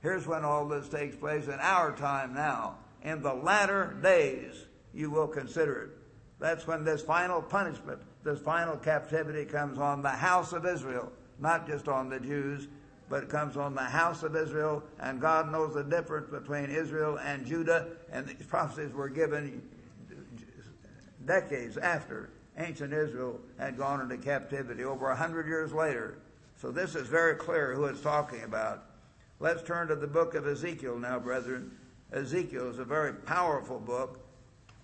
here's when all this takes place in our time now. In the latter days, you will consider it. That's when this final punishment this final captivity comes on the house of Israel, not just on the Jews, but it comes on the house of Israel, and God knows the difference between Israel and Judah, and these prophecies were given decades after ancient Israel had gone into captivity, over a hundred years later. So this is very clear who it's talking about. Let's turn to the book of Ezekiel now, brethren. Ezekiel is a very powerful book.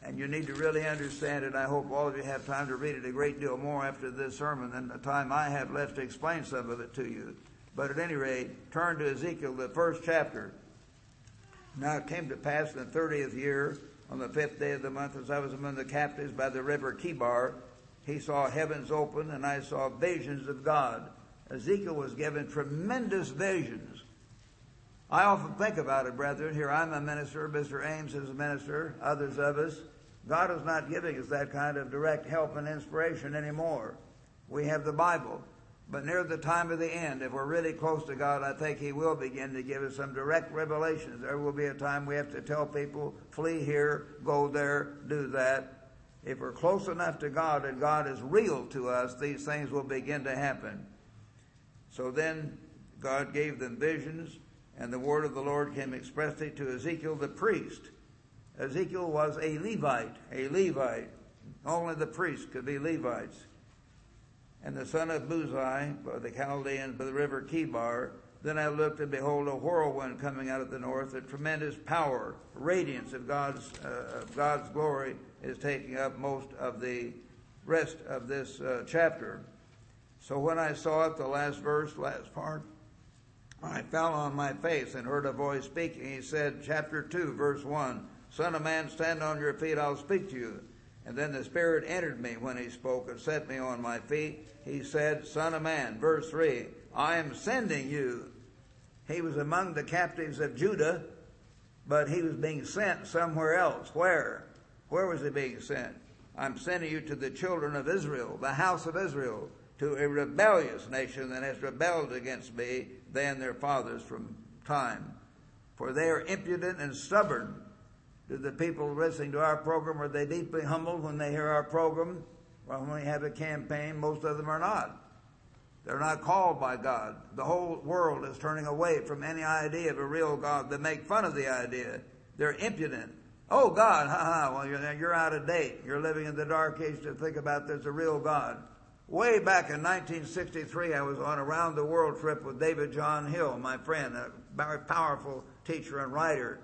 And you need to really understand it. I hope all of you have time to read it a great deal more after this sermon than the time I have left to explain some of it to you. But at any rate, turn to Ezekiel, the first chapter. Now it came to pass in the thirtieth year, on the fifth day of the month, as I was among the captives by the river Chebar, he saw heavens open, and I saw visions of God. Ezekiel was given tremendous visions. I often think about it, brethren. Here I'm a minister, Mr. Ames is a minister, others of us. God is not giving us that kind of direct help and inspiration anymore. We have the Bible. But near the time of the end, if we're really close to God, I think He will begin to give us some direct revelations. There will be a time we have to tell people, flee here, go there, do that. If we're close enough to God and God is real to us, these things will begin to happen. So then God gave them visions, and the word of the Lord came expressly to Ezekiel the priest Ezekiel was a Levite, a Levite. Only the priests could be Levites. And the son of Buzi, the Chaldeans by the river Chebar, then I looked and behold a whirlwind coming out of the north, a tremendous power, radiance of God's, uh, of God's glory is taking up most of the rest of this uh, chapter. So when I saw it, the last verse, last part, I fell on my face and heard a voice speaking. He said, chapter 2, verse 1, Son of man, stand on your feet, I'll speak to you. And then the Spirit entered me when he spoke and set me on my feet. He said, Son of man, verse 3, I am sending you. He was among the captives of Judah, but he was being sent somewhere else. Where? Where was he being sent? I'm sending you to the children of Israel, the house of Israel, to a rebellious nation that has rebelled against me than their fathers from time. For they are impudent and stubborn do the people listening to our program, are they deeply humbled when they hear our program? Well, when we have a campaign, most of them are not. They're not called by God. The whole world is turning away from any idea of a real God. They make fun of the idea. They're impudent. Oh, God, ha ha, well, you're, you're out of date. You're living in the dark age to think about there's a real God. Way back in 1963, I was on a round the world trip with David Jon Hill, my friend, a very powerful teacher and writer.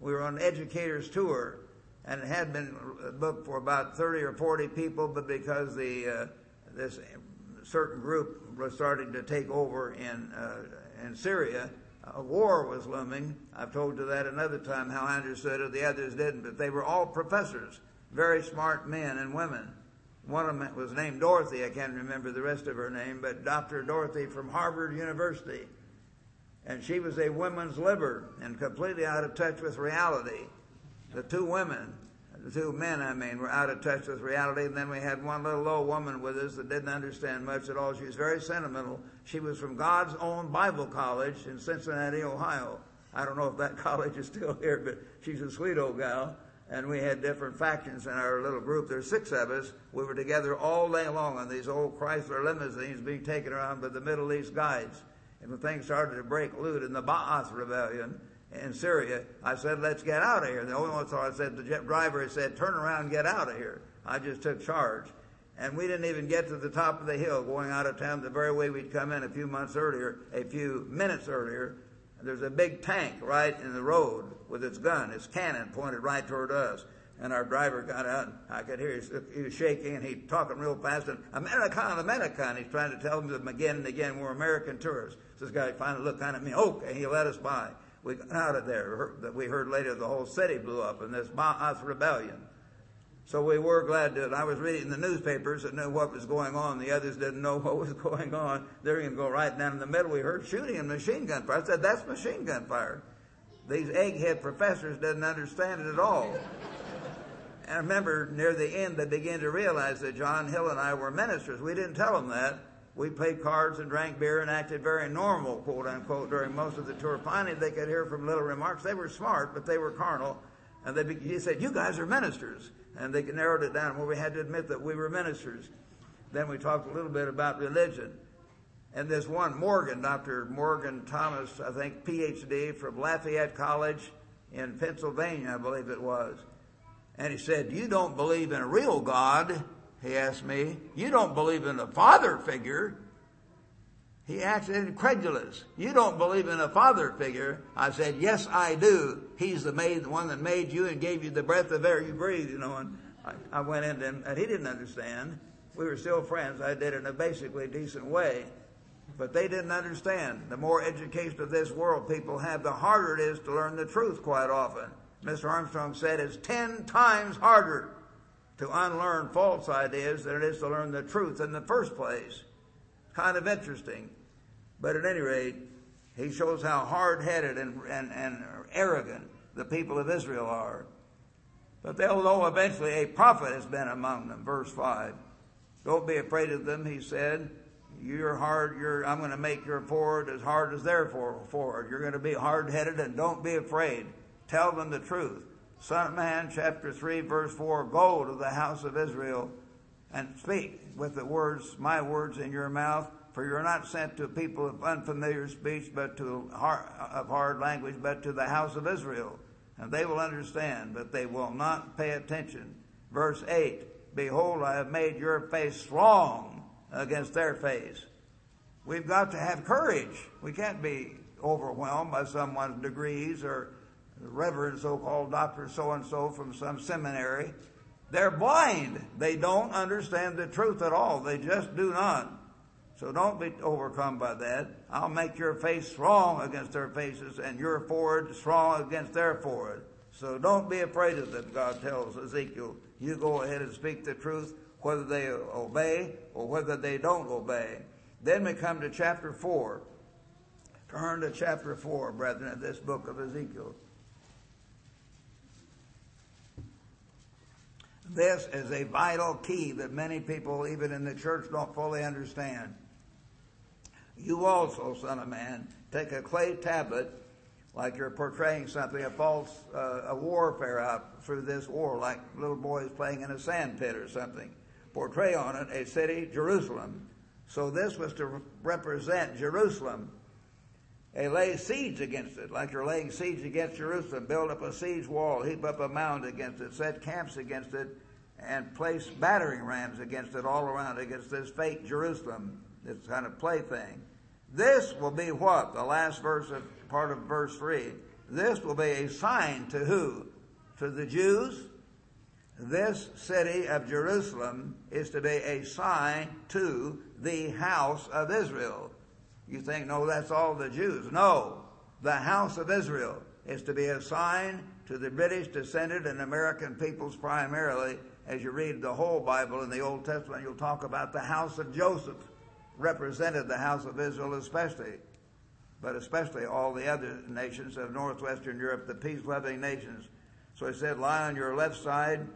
We were on an educator's tour, and it had been booked for about 30 or 40 people, but because the uh, this certain group was starting to take over in uh, in Syria, a war was looming. I've told you that another time how I understood it. The others didn't, but they were all professors, very smart men and women. One of them was named Dorothy. I can't remember the rest of her name, but Dr. Dorothy from Harvard University. And she was a woman's liber and completely out of touch with reality. The two women, the two men, I mean, were out of touch with reality. And then we had one little old woman with us that didn't understand much at all. She was very sentimental. She was from God's own Bible college in Cincinnati, Ohio. I don't know if that college is still here, but she's a sweet old gal and we had different factions in our little group. There were six of us. We were together all day long on these old Chrysler limousines being taken around by the Middle East guides. And when things started to break loose in the Ba'ath rebellion in Syria, I said, let's get out of here. The only one so I said, the driver said, turn around and get out of here. I just took charge. And we didn't even get to the top of the hill going out of town the very way we'd come in a few months earlier, a few minutes earlier. There's a big tank right in the road with its gun, its cannon pointed right toward us. And our driver got out, and I could hear he was shaking, and he talking real fast, and American, American, he's trying to tell them again and again, we're American tourists. So this guy finally looked kind at me, okay, he let us by. We got out of there. We heard later the whole city blew up in this Ba'ath rebellion. So we were glad that I was reading the newspapers and knew what was going on. The others didn't know what was going on. They're going to go right down in the middle. We heard shooting and machine gun fire. I said, that's machine gun fire. These egghead professors didn't understand it at all. and I remember near the end, they began to realize that Jon Hill and I were ministers. We didn't tell them that. We played cards and drank beer and acted very normal, quote unquote, during most of the tour. Finally, they could hear from little remarks. They were smart, but they were carnal. And they, he said, you guys are ministers. And they narrowed it down where we had to admit that we were ministers. Then we talked a little bit about religion. And this one, Morgan, Dr. Morgan Thomas, I think, PhD from Lafayette College in Pennsylvania, I believe it was. And he said, You don't believe in a real God, he asked me. You don't believe in a father figure. He acted incredulous. You don't believe in a father figure. I said, Yes, I do. He's the made, the one that made you and gave you the breath of air you breathe, you know. And I, I went in and, and he didn't understand. We were still friends. I did it in a basically decent way. But they didn't understand. The more education of this world people have, the harder it is to learn the truth quite often. Mr. Armstrong said it's ten times harder to unlearn false ideas than it is to learn the truth in the first place. Kind of interesting. But at any rate, he shows how hard headed and, and, and arrogant the people of Israel are. But they'll know eventually a prophet has been among them. Verse 5. Don't be afraid of them, he said you're hard, you're, I'm going to make your forward as hard as their forward. You're going to be hard headed and don't be afraid. Tell them the truth. Son of man, chapter 3, verse 4, go to the house of Israel and speak with the words, my words in your mouth, for you're not sent to people of unfamiliar speech, but to hard, of hard language, but to the house of Israel. And they will understand, but they will not pay attention. Verse 8, behold, I have made your face strong against their face. We've got to have courage. We can't be overwhelmed by someone's degrees or reverend so-called doctor so-and-so from some seminary. They're blind. They don't understand the truth at all. They just do not. So don't be overcome by that. I'll make your face strong against their faces and your forward strong against their forward. So don't be afraid of them, God tells Ezekiel. You go ahead and speak the truth whether they obey or whether they don't obey. Then we come to chapter 4. Turn to chapter 4, brethren, of this book of Ezekiel. This is a vital key that many people, even in the church, don't fully understand. You also, son of man, take a clay tablet, like you're portraying something, a false, uh, a warfare out through this war, like little boys playing in a sand pit or something portray on it a city, Jerusalem. So this was to represent Jerusalem. A lay siege against it, like you're laying siege against Jerusalem. Build up a siege wall, heap up a mound against it, set camps against it, and place battering rams against it all around against this fake Jerusalem, this kind of plaything. This will be what? The last verse of part of verse 3. This will be a sign to who? To the Jews this city of Jerusalem is to be a sign to the house of Israel. You think, no, that's all the Jews. No, the house of Israel is to be a sign to the British descended and American peoples primarily. As you read the whole Bible in the Old Testament, you'll talk about the house of Joseph represented the house of Israel especially, but especially all the other nations of northwestern Europe, the peace-loving nations. So he said, lie on your left side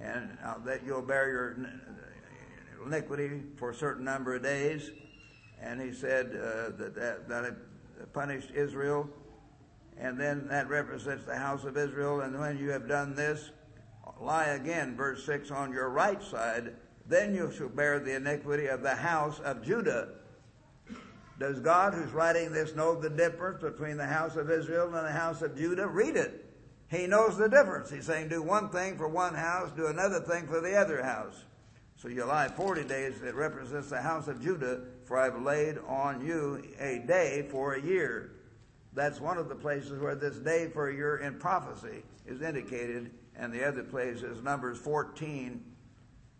and uh, that you'll bear your iniquity for a certain number of days. And he said uh, that, that, that punished Israel. And then that represents the house of Israel. And when you have done this, lie again, verse 6, on your right side, then you shall bear the iniquity of the house of Judah. Does God, who's writing this, know the difference between the house of Israel and the house of Judah? Read it. He knows the difference. He's saying, do one thing for one house, do another thing for the other house. So you lie 40 days, it represents the house of Judah, for I've laid on you a day for a year. That's one of the places where this day for a year in prophecy is indicated, and the other place is Numbers 14,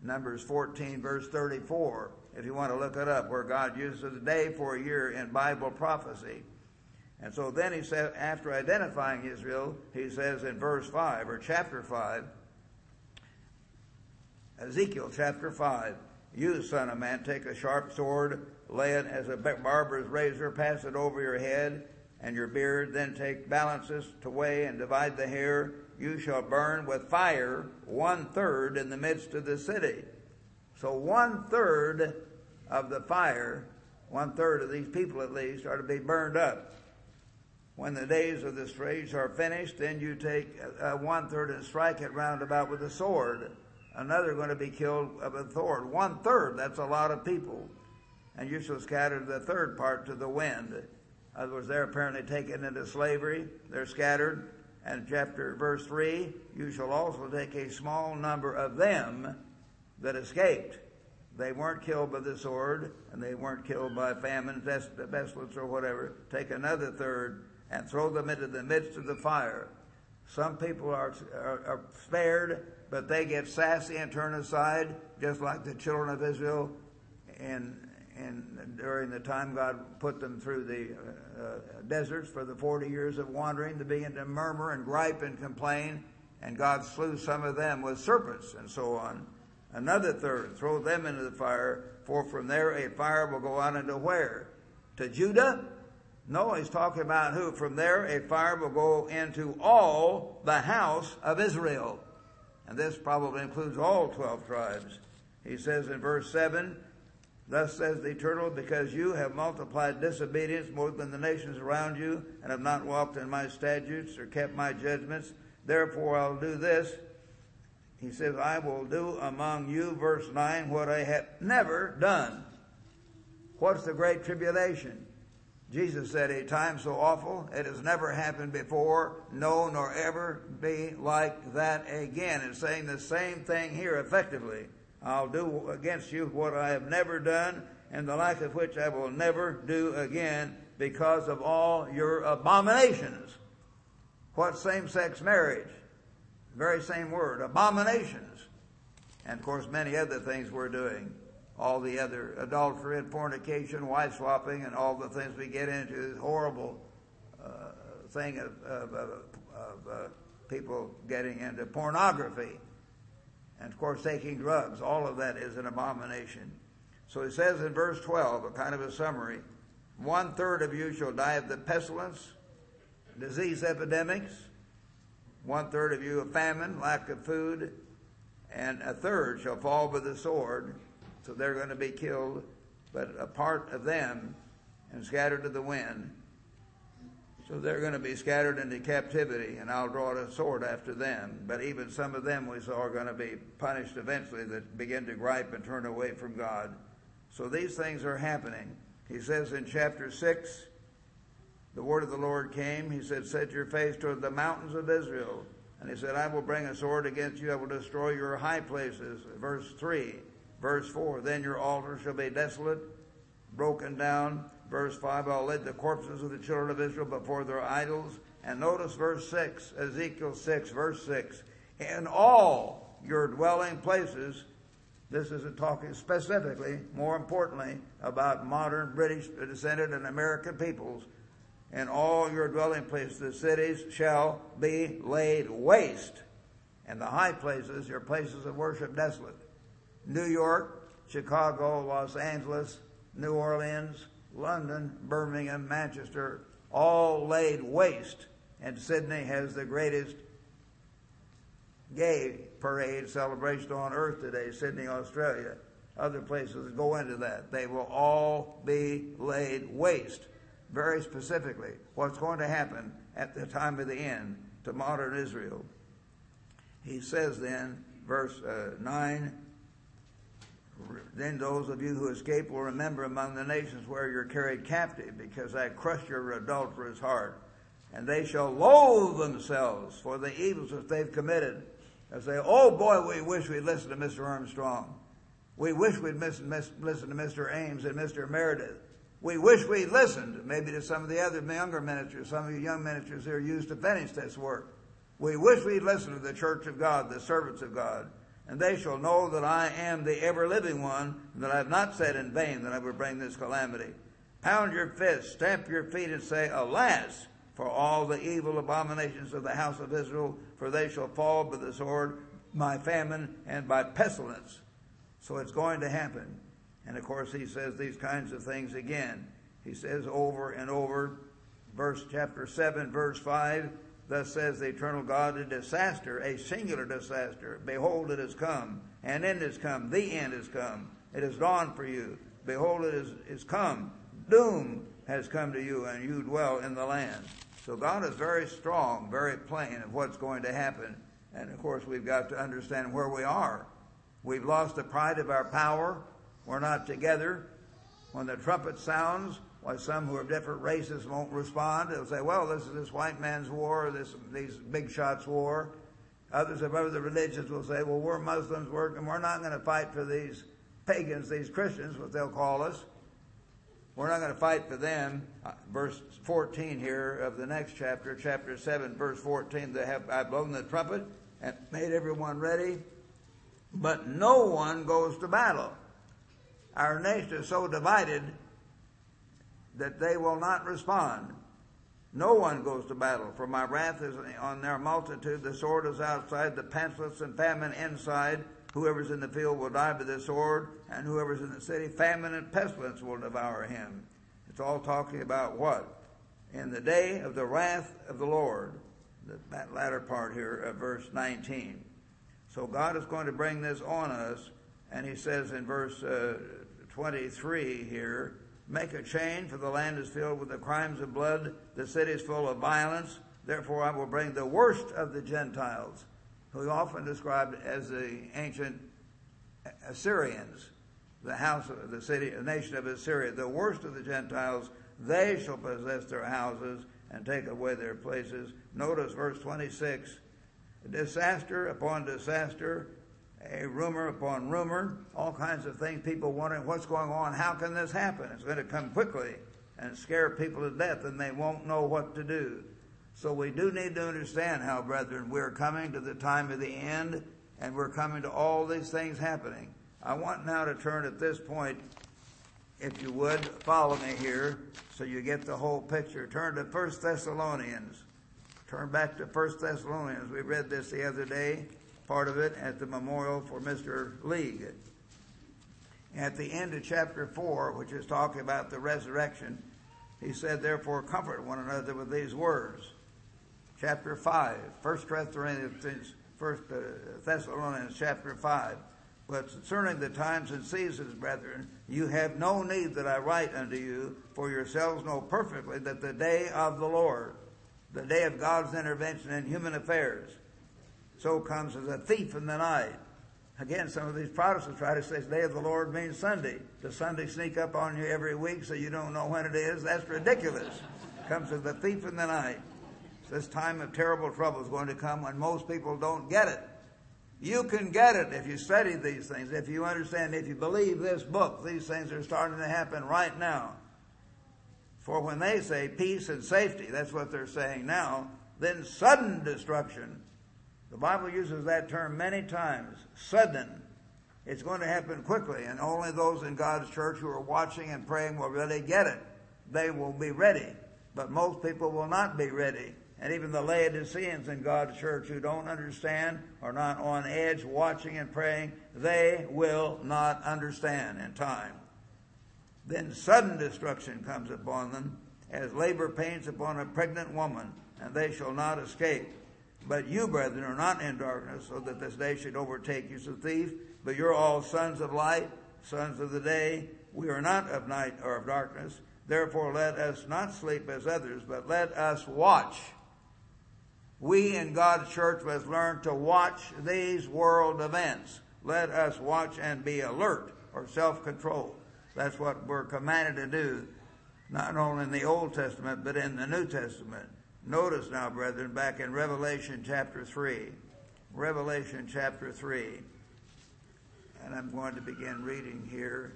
Numbers 14, verse 34, if you want to look it up, where God uses a day for a year in Bible prophecy. And so then he said, after identifying Israel, he says in verse 5 or chapter 5, Ezekiel chapter 5, you son of man, take a sharp sword, lay it as a barber's razor, pass it over your head and your beard, then take balances to weigh and divide the hair. You shall burn with fire one third in the midst of the city. So one third of the fire, one third of these people at least, are to be burned up. When the days of the siege are finished, then you take uh, one third and strike it round about with a sword. Another going to be killed of a sword. One third, that's a lot of people. And you shall scatter the third part to the wind. In other words, they're apparently taken into slavery. They're scattered. And chapter verse 3, you shall also take a small number of them that escaped. They weren't killed by the sword, and they weren't killed by famine, pestilence, or whatever. Take another third and throw them into the midst of the fire. Some people are, are, are, spared, but they get sassy and turn aside, just like the children of Israel in, in, during the time God put them through the uh, uh, deserts for the 40 years of wandering. They began to murmur and gripe and complain, and God slew some of them with serpents and so on. Another third, throw them into the fire, for from there a fire will go out into where? To Judah? No, he's talking about who? From there a fire will go into all the house of Israel. And this probably includes all 12 tribes. He says in verse 7, Thus says the Eternal, because you have multiplied disobedience more than the nations around you, and have not walked in my statutes or kept my judgments, therefore I'll do this. He says, I will do among you, verse 9, what I have never done. What's the great tribulation? Jesus said, A time so awful, it has never happened before, no, nor ever be like that again. It's saying the same thing here effectively. I'll do against you what I have never done, and the like of which I will never do again because of all your abominations. What same sex marriage? Very same word, abominations. And of course, many other things we're doing all the other adultery and fornication, wife swapping, and all the things we get into this horrible uh, thing of, of, of, of uh, people getting into pornography. And of course, taking drugs. All of that is an abomination. So he says in verse 12, a kind of a summary one third of you shall die of the pestilence, disease epidemics, one third of you of famine, lack of food, and a third shall fall by the sword so they're going to be killed, but a part of them and scattered to the wind. So they're going to be scattered into captivity, and I'll draw a sword after them. But even some of them we saw are going to be punished eventually that begin to gripe and turn away from God. So these things are happening. He says in chapter 6, the word of the Lord came. He said, Set your face toward the mountains of Israel. And he said, I will bring a sword against you. I will destroy your high places. Verse 3. Verse 4, then your altar shall be desolate, broken down. Verse 5, I'll lead the corpses of the children of Israel before their idols. And notice verse 6, Ezekiel 6, verse 6. In all your dwelling places. This is talking specifically, more importantly, about modern British descended and American peoples. And all your dwelling places, the cities shall be laid waste. And the high places, your places of worship desolate. New York, Chicago, Los Angeles, New Orleans, London, Birmingham, Manchester, all laid waste. And Sydney has the greatest gay parade celebration on earth today, Sydney, Australia. Other places go into that. They will all be laid waste. Very specifically, what's going to happen at the time of the end to modern Israel. He says then, verse uh, 9, then those of you who escape will remember among the nations where you're carried captive, because I crushed your adulterous heart. And they shall loathe themselves for the evils that they've committed. They'll say, oh boy, we wish we'd listened to Mr. Armstrong. We wish we'd listened to Mr. Ames and Mr. Meredith. We wish we'd listened maybe to some of the other younger ministers, some of you young ministers who are used to finish this work. We wish we'd listened to the church of God, the servants of God and they shall know that I am the ever living one, and that I have not said in vain that I would bring this calamity. Pound your fists, stamp your feet, and say, Alas, for all the evil abominations of the house of Israel, for they shall fall by the sword, by famine, and by pestilence. So it's going to happen. And of course, he says these kinds of things again. He says over and over, verse chapter 7, verse 5, Thus says the eternal God, a disaster, a singular disaster. Behold, it has come. An end has come. The end has come. It has dawned for you. Behold, it is, is come. Doom has come to you, and you dwell in the land. So God is very strong, very plain of what's going to happen. And of course, we've got to understand where we are. We've lost the pride of our power. We're not together. When the trumpet sounds, why some who are different races won't respond. They'll say, well, this is this white man's war, this, these big shots war. Others of other religions will say, well, we're Muslims, we're, and we're not going to fight for these pagans, these Christians, what they'll call us. We're not going to fight for them. Uh, verse 14 here of the next chapter, chapter 7, verse 14, they have, I've blown the trumpet and made everyone ready, but no one goes to battle. Our nation is so divided that they will not respond. No one goes to battle, for my wrath is on their multitude. The sword is outside, the pestilence and famine inside. Whoever's in the field will die by the sword, and whoever's in the city, famine and pestilence will devour him. It's all talking about what? In the day of the wrath of the Lord. That latter part here of verse 19. So God is going to bring this on us, and he says in verse uh, 23 here, Make a change, for the land is filled with the crimes of blood, the city is full of violence. Therefore, I will bring the worst of the Gentiles, who are often described as the ancient Assyrians, the house of the city, the nation of Assyria, the worst of the Gentiles. They shall possess their houses and take away their places. Notice verse 26 disaster upon disaster a rumor upon rumor, all kinds of things, people wondering what's going on, how can this happen? It's going to come quickly and scare people to death and they won't know what to do. So we do need to understand how, brethren, we're coming to the time of the end and we're coming to all these things happening. I want now to turn at this point, if you would, follow me here so you get the whole picture. Turn to 1 Thessalonians. Turn back to 1 Thessalonians. We read this the other day part of it at the memorial for Mr. League. At the end of chapter 4, which is talking about the resurrection, he said, Therefore, comfort one another with these words. Chapter 5, 1 Thessalonians, 1 uh, Thessalonians chapter 5. But concerning the times and seasons, brethren, you have no need that I write unto you, for yourselves know perfectly that the day of the Lord, the day of God's intervention in human affairs, so comes as a thief in the night. Again, some of these Protestants try to say the day of the Lord means Sunday. Does Sunday sneak up on you every week so you don't know when it is? That's ridiculous. comes as a thief in the night. This time of terrible trouble is going to come when most people don't get it. You can get it if you study these things, if you understand, if you believe this book. These things are starting to happen right now. For when they say peace and safety, that's what they're saying now, then sudden destruction The Bible uses that term many times. Sudden. It's going to happen quickly, and only those in God's church who are watching and praying will really get it. They will be ready. But most people will not be ready. And even the Laodiceans in God's church who don't understand, are not on edge watching and praying, they will not understand in time. Then sudden destruction comes upon them as labor pains upon a pregnant woman, and they shall not escape. But you, brethren, are not in darkness, so that this day should overtake you as a thief. But you're all sons of light, sons of the day. We are not of night or of darkness. Therefore, let us not sleep as others, but let us watch. We in God's church must learn to watch these world events. Let us watch and be alert or self-control. That's what we're commanded to do, not only in the Old Testament, but in the New Testament. Notice now, brethren, back in Revelation chapter 3. Revelation chapter 3. And I'm going to begin reading here.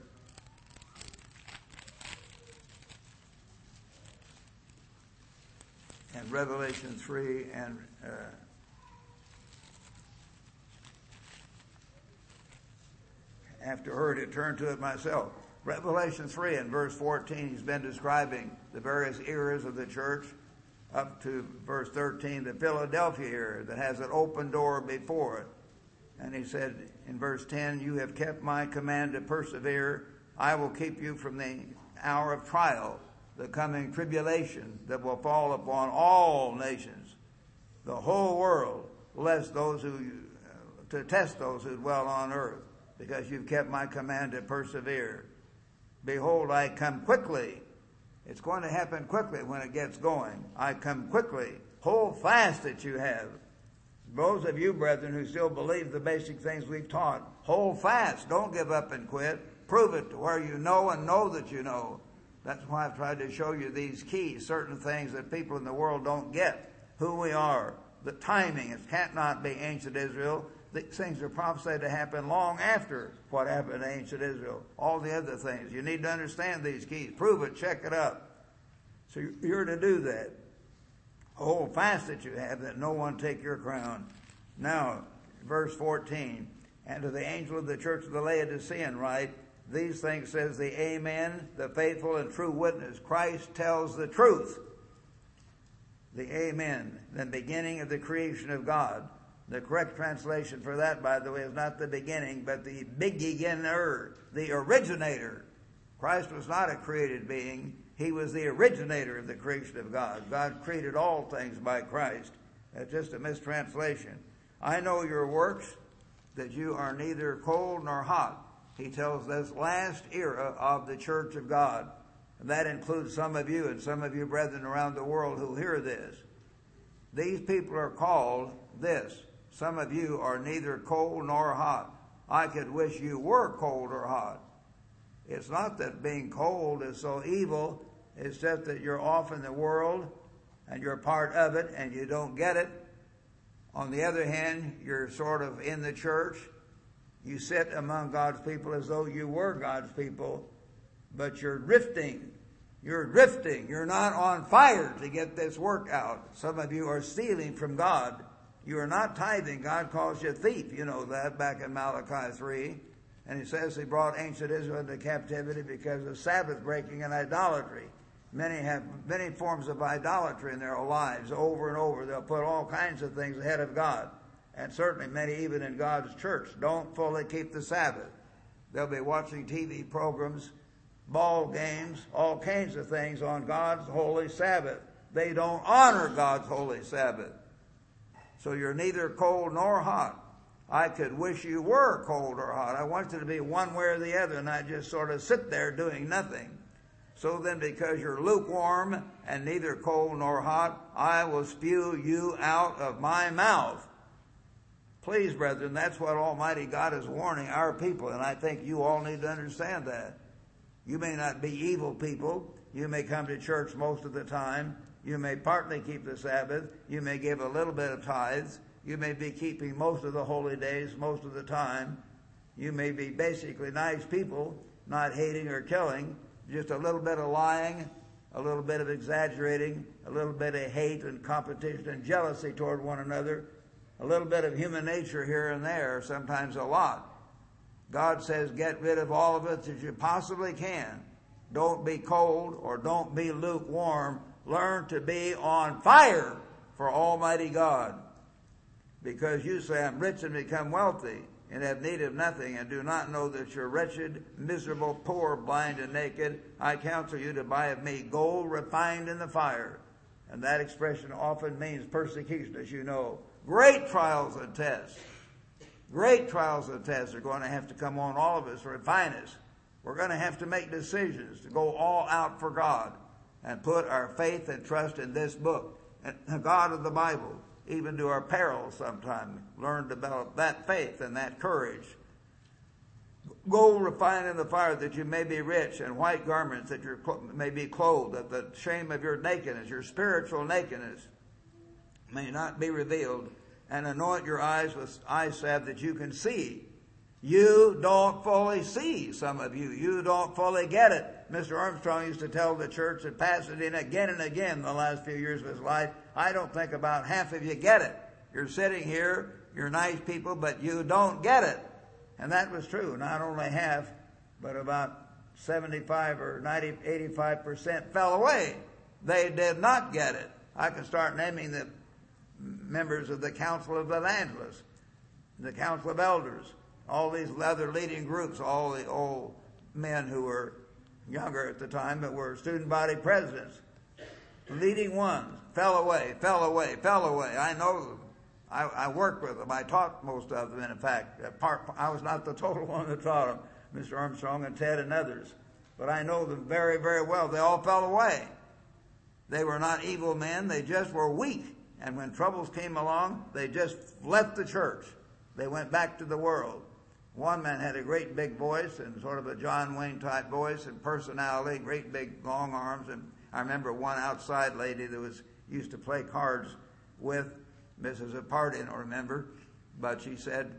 And Revelation 3 and uh, after heard it, turn to it myself. Revelation 3 and verse 14, he's been describing the various eras of the church up to verse 13, the Philadelphia that has an open door before it. And he said in verse 10, You have kept my command to persevere. I will keep you from the hour of trial, the coming tribulation that will fall upon all nations, the whole world, lest those who, uh, to test those who dwell on earth, because you've kept my command to persevere. Behold, I come quickly. It's going to happen quickly when it gets going. I come quickly. Hold fast that you have. Those of you, brethren, who still believe the basic things we've taught, hold fast. Don't give up and quit. Prove it to where you know and know that you know. That's why I've tried to show you these keys, certain things that people in the world don't get. Who we are, the timing. It can't not be ancient Israel. Things are prophesied to happen long after what happened in ancient Israel. All the other things. You need to understand these keys. Prove it. Check it up. So you're to do that. Hold fast that you have, that no one take your crown. Now, verse 14. And to the angel of the church of the Laodicean write, these things says the Amen, the faithful and true witness. Christ tells the truth. The Amen, the beginning of the creation of God. The correct translation for that, by the way, is not the beginning, but the beginner, the originator. Christ was not a created being. He was the originator of the creation of God. God created all things by Christ. That's just a mistranslation. I know your works, that you are neither cold nor hot. He tells this last era of the church of God. And that includes some of you and some of you brethren around the world who hear this. These people are called this. Some of you are neither cold nor hot. I could wish you were cold or hot. It's not that being cold is so evil. It's just that you're off in the world and you're part of it and you don't get it. On the other hand, you're sort of in the church. You sit among God's people as though you were God's people, but you're drifting. You're drifting. You're not on fire to get this work out. Some of you are stealing from God. You are not tithing. God calls you a thief. You know that back in Malachi 3. And he says he brought ancient Israel into captivity because of Sabbath breaking and idolatry. Many have many forms of idolatry in their lives over and over. They'll put all kinds of things ahead of God. And certainly many even in God's church don't fully keep the Sabbath. They'll be watching TV programs, ball games, all kinds of things on God's holy Sabbath. They don't honor God's holy Sabbath. So you're neither cold nor hot. I could wish you were cold or hot. I want you to be one way or the other and I just sort of sit there doing nothing. So then, because you're lukewarm and neither cold nor hot, I will spew you out of my mouth. Please, brethren, that's what Almighty God is warning our people, and I think you all need to understand that. You may not be evil people. You may come to church most of the time. You may partly keep the Sabbath. You may give a little bit of tithes. You may be keeping most of the holy days most of the time. You may be basically nice people, not hating or killing, just a little bit of lying, a little bit of exaggerating, a little bit of hate and competition and jealousy toward one another, a little bit of human nature here and there, sometimes a lot. God says, get rid of all of it as you possibly can. Don't be cold or don't be lukewarm. Learn to be on fire for Almighty God. Because you say, I'm rich and become wealthy and have need of nothing and do not know that you're wretched, miserable, poor, blind, and naked. I counsel you to buy of me gold refined in the fire. And that expression often means persecution, as you know. Great trials and tests. Great trials and tests are going to have to come on all of us, refine us. We're going to have to make decisions to go all out for God and put our faith and trust in this book, and the God of the Bible, even to our peril sometimes. Learn to develop that faith and that courage. Gold refined in the fire that you may be rich, and white garments that you may be clothed, that the shame of your nakedness, your spiritual nakedness, may not be revealed, and anoint your eyes with eye salve that you can see. You don't fully see, some of you. You don't fully get it. Mr. Armstrong used to tell the church at Pasadena again and again the last few years of his life, I don't think about half of you get it. You're sitting here, you're nice people, but you don't get it. And that was true. Not only half, but about 75 or 90, 85% fell away. They did not get it. I can start naming the members of the Council of Evangelists, the Council of Elders, all these other leading groups, all the old men who were younger at the time, but were student body presidents. Leading ones fell away, fell away, fell away. I know them. I, I worked with them. I taught most of them, in fact. I was not the total one that taught them, Mr. Armstrong and Ted and others. But I know them very, very well. They all fell away. They were not evil men. They just were weak. And when troubles came along, they just left the church. They went back to the world. One man had a great big voice and sort of a John Wayne type voice and personality, great big long arms. And I remember one outside lady that was used to play cards with Mrs. Apart, I don't remember, but she said,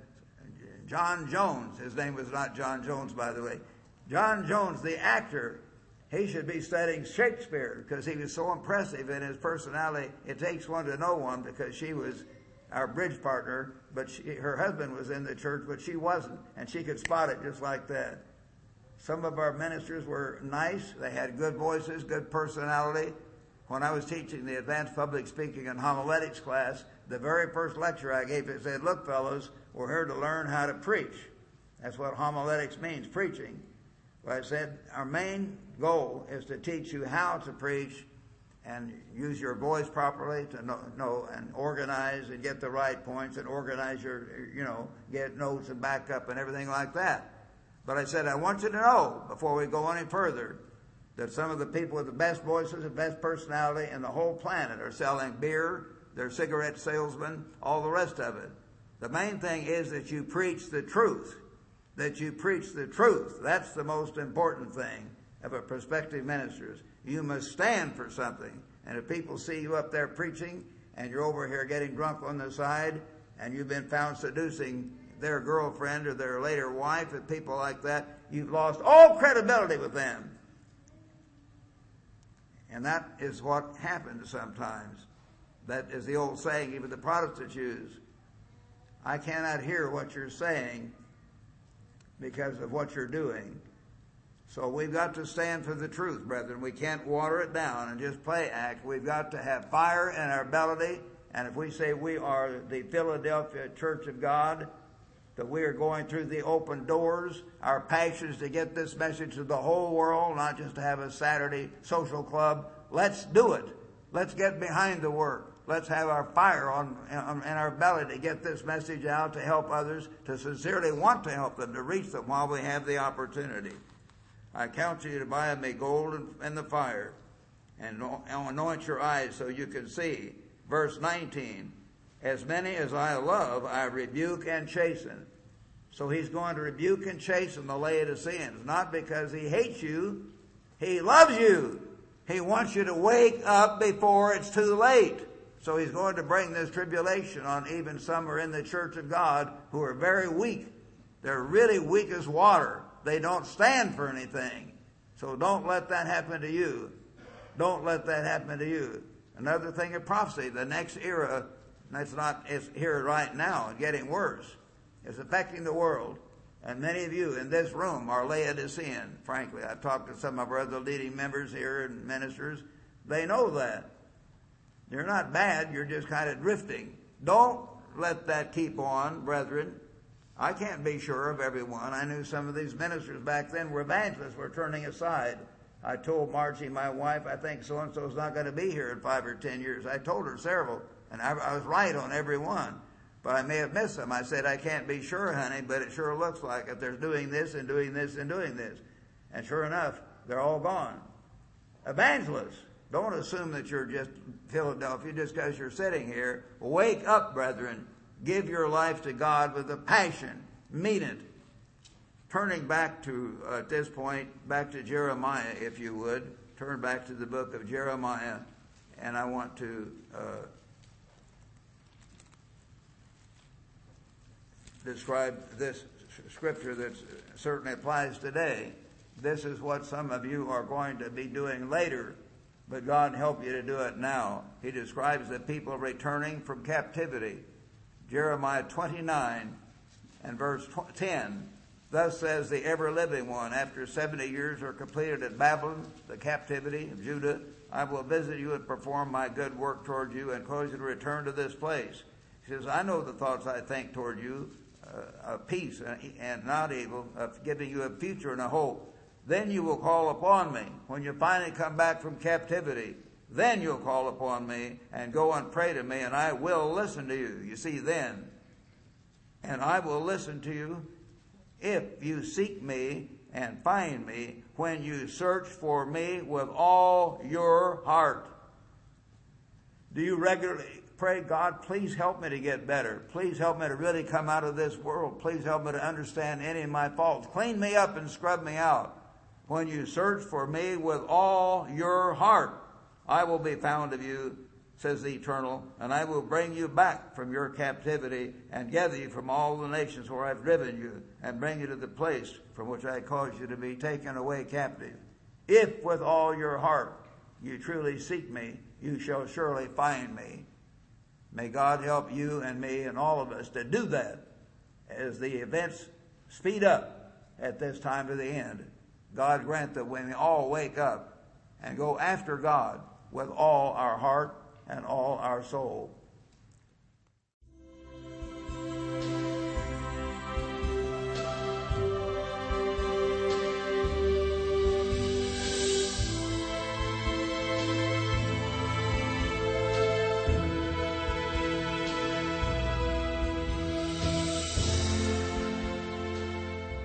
John Jones, his name was not John Jones, by the way. John Jones, the actor, he should be studying Shakespeare because he was so impressive in his personality. It takes one to know one because she was our bridge partner, but she, her husband was in the church, but she wasn't, and she could spot it just like that. Some of our ministers were nice. They had good voices, good personality. When I was teaching the advanced public speaking and homiletics class, the very first lecture I gave, it said, look fellows, we're here to learn how to preach. That's what homiletics means, preaching. Well, I said, our main goal is to teach you how to preach and use your voice properly to know, know, and organize and get the right points and organize your, you know, get notes and backup and everything like that. But I said, I want you to know before we go any further that some of the people with the best voices and best personality in the whole planet are selling beer, they're cigarette salesmen, all the rest of it. The main thing is that you preach the truth. That you preach the truth. That's the most important thing of a prospective minister. You must stand for something. And if people see you up there preaching and you're over here getting drunk on the side and you've been found seducing their girlfriend or their later wife and people like that, you've lost all credibility with them. And that is what happens sometimes. That is the old saying even the Protestants use. I cannot hear what you're saying because of what you're doing. So we've got to stand for the truth, brethren. We can't water it down and just play act. We've got to have fire in our belly. And if we say we are the Philadelphia Church of God, that we are going through the open doors, our passion is to get this message to the whole world, not just to have a Saturday social club. Let's do it. Let's get behind the work. Let's have our fire on, in our belly to get this message out to help others, to sincerely want to help them, to reach them while we have the opportunity. I counsel you to buy me gold and the fire, and anoint your eyes so you can see. Verse 19, as many as I love, I rebuke and chasten. So he's going to rebuke and chasten the Laodiceans, not because he hates you, he loves you. He wants you to wake up before it's too late. So he's going to bring this tribulation on even some are in the church of God who are very weak. They're really weak as water. They don't stand for anything. So don't let that happen to you. Don't let that happen to you. Another thing of prophecy, the next era, That's not, it's here right now getting worse. It's affecting the world. And many of you in this room are Laodicean, frankly. I've talked to some of our other leading members here and ministers. They know that. You're not bad, you're just kind of drifting. Don't let that keep on, brethren. I can't be sure of everyone. I knew some of these ministers back then were evangelists, were turning aside. I told Margie, my wife, I think so and so is not going to be here in five or ten years. I told her several, and I, I was right on every one. But I may have missed them. I said, I can't be sure, honey, but it sure looks like it. They're doing this and doing this and doing this. And sure enough, they're all gone. Evangelists. Don't assume that you're just Philadelphia just because you're sitting here. Wake up, brethren. Give your life to God with a passion. Mean it. Turning back to, uh, at this point, back to Jeremiah, if you would. Turn back to the book of Jeremiah. And I want to uh, describe this scripture that certainly applies today. This is what some of you are going to be doing later, but God help you to do it now. He describes the people returning from captivity. Jeremiah 29 and verse 10. Thus says the ever living one, after 70 years are completed at Babylon, the captivity of Judah, I will visit you and perform my good work toward you and cause you to return to this place. He says, I know the thoughts I think toward you, uh, of peace and not evil, of giving you a future and a hope. Then you will call upon me when you finally come back from captivity. Then you'll call upon me and go and pray to me, and I will listen to you. You see, then. And I will listen to you if you seek me and find me when you search for me with all your heart. Do you regularly pray, God, please help me to get better. Please help me to really come out of this world. Please help me to understand any of my faults. Clean me up and scrub me out. When you search for me with all your heart, I will be found of you, says the Eternal, and I will bring you back from your captivity and gather you from all the nations where I've driven you and bring you to the place from which I caused you to be taken away captive. If with all your heart you truly seek me, you shall surely find me. May God help you and me and all of us to do that as the events speed up at this time of the end. God grant that we may all wake up and go after God with all our heart and all our soul.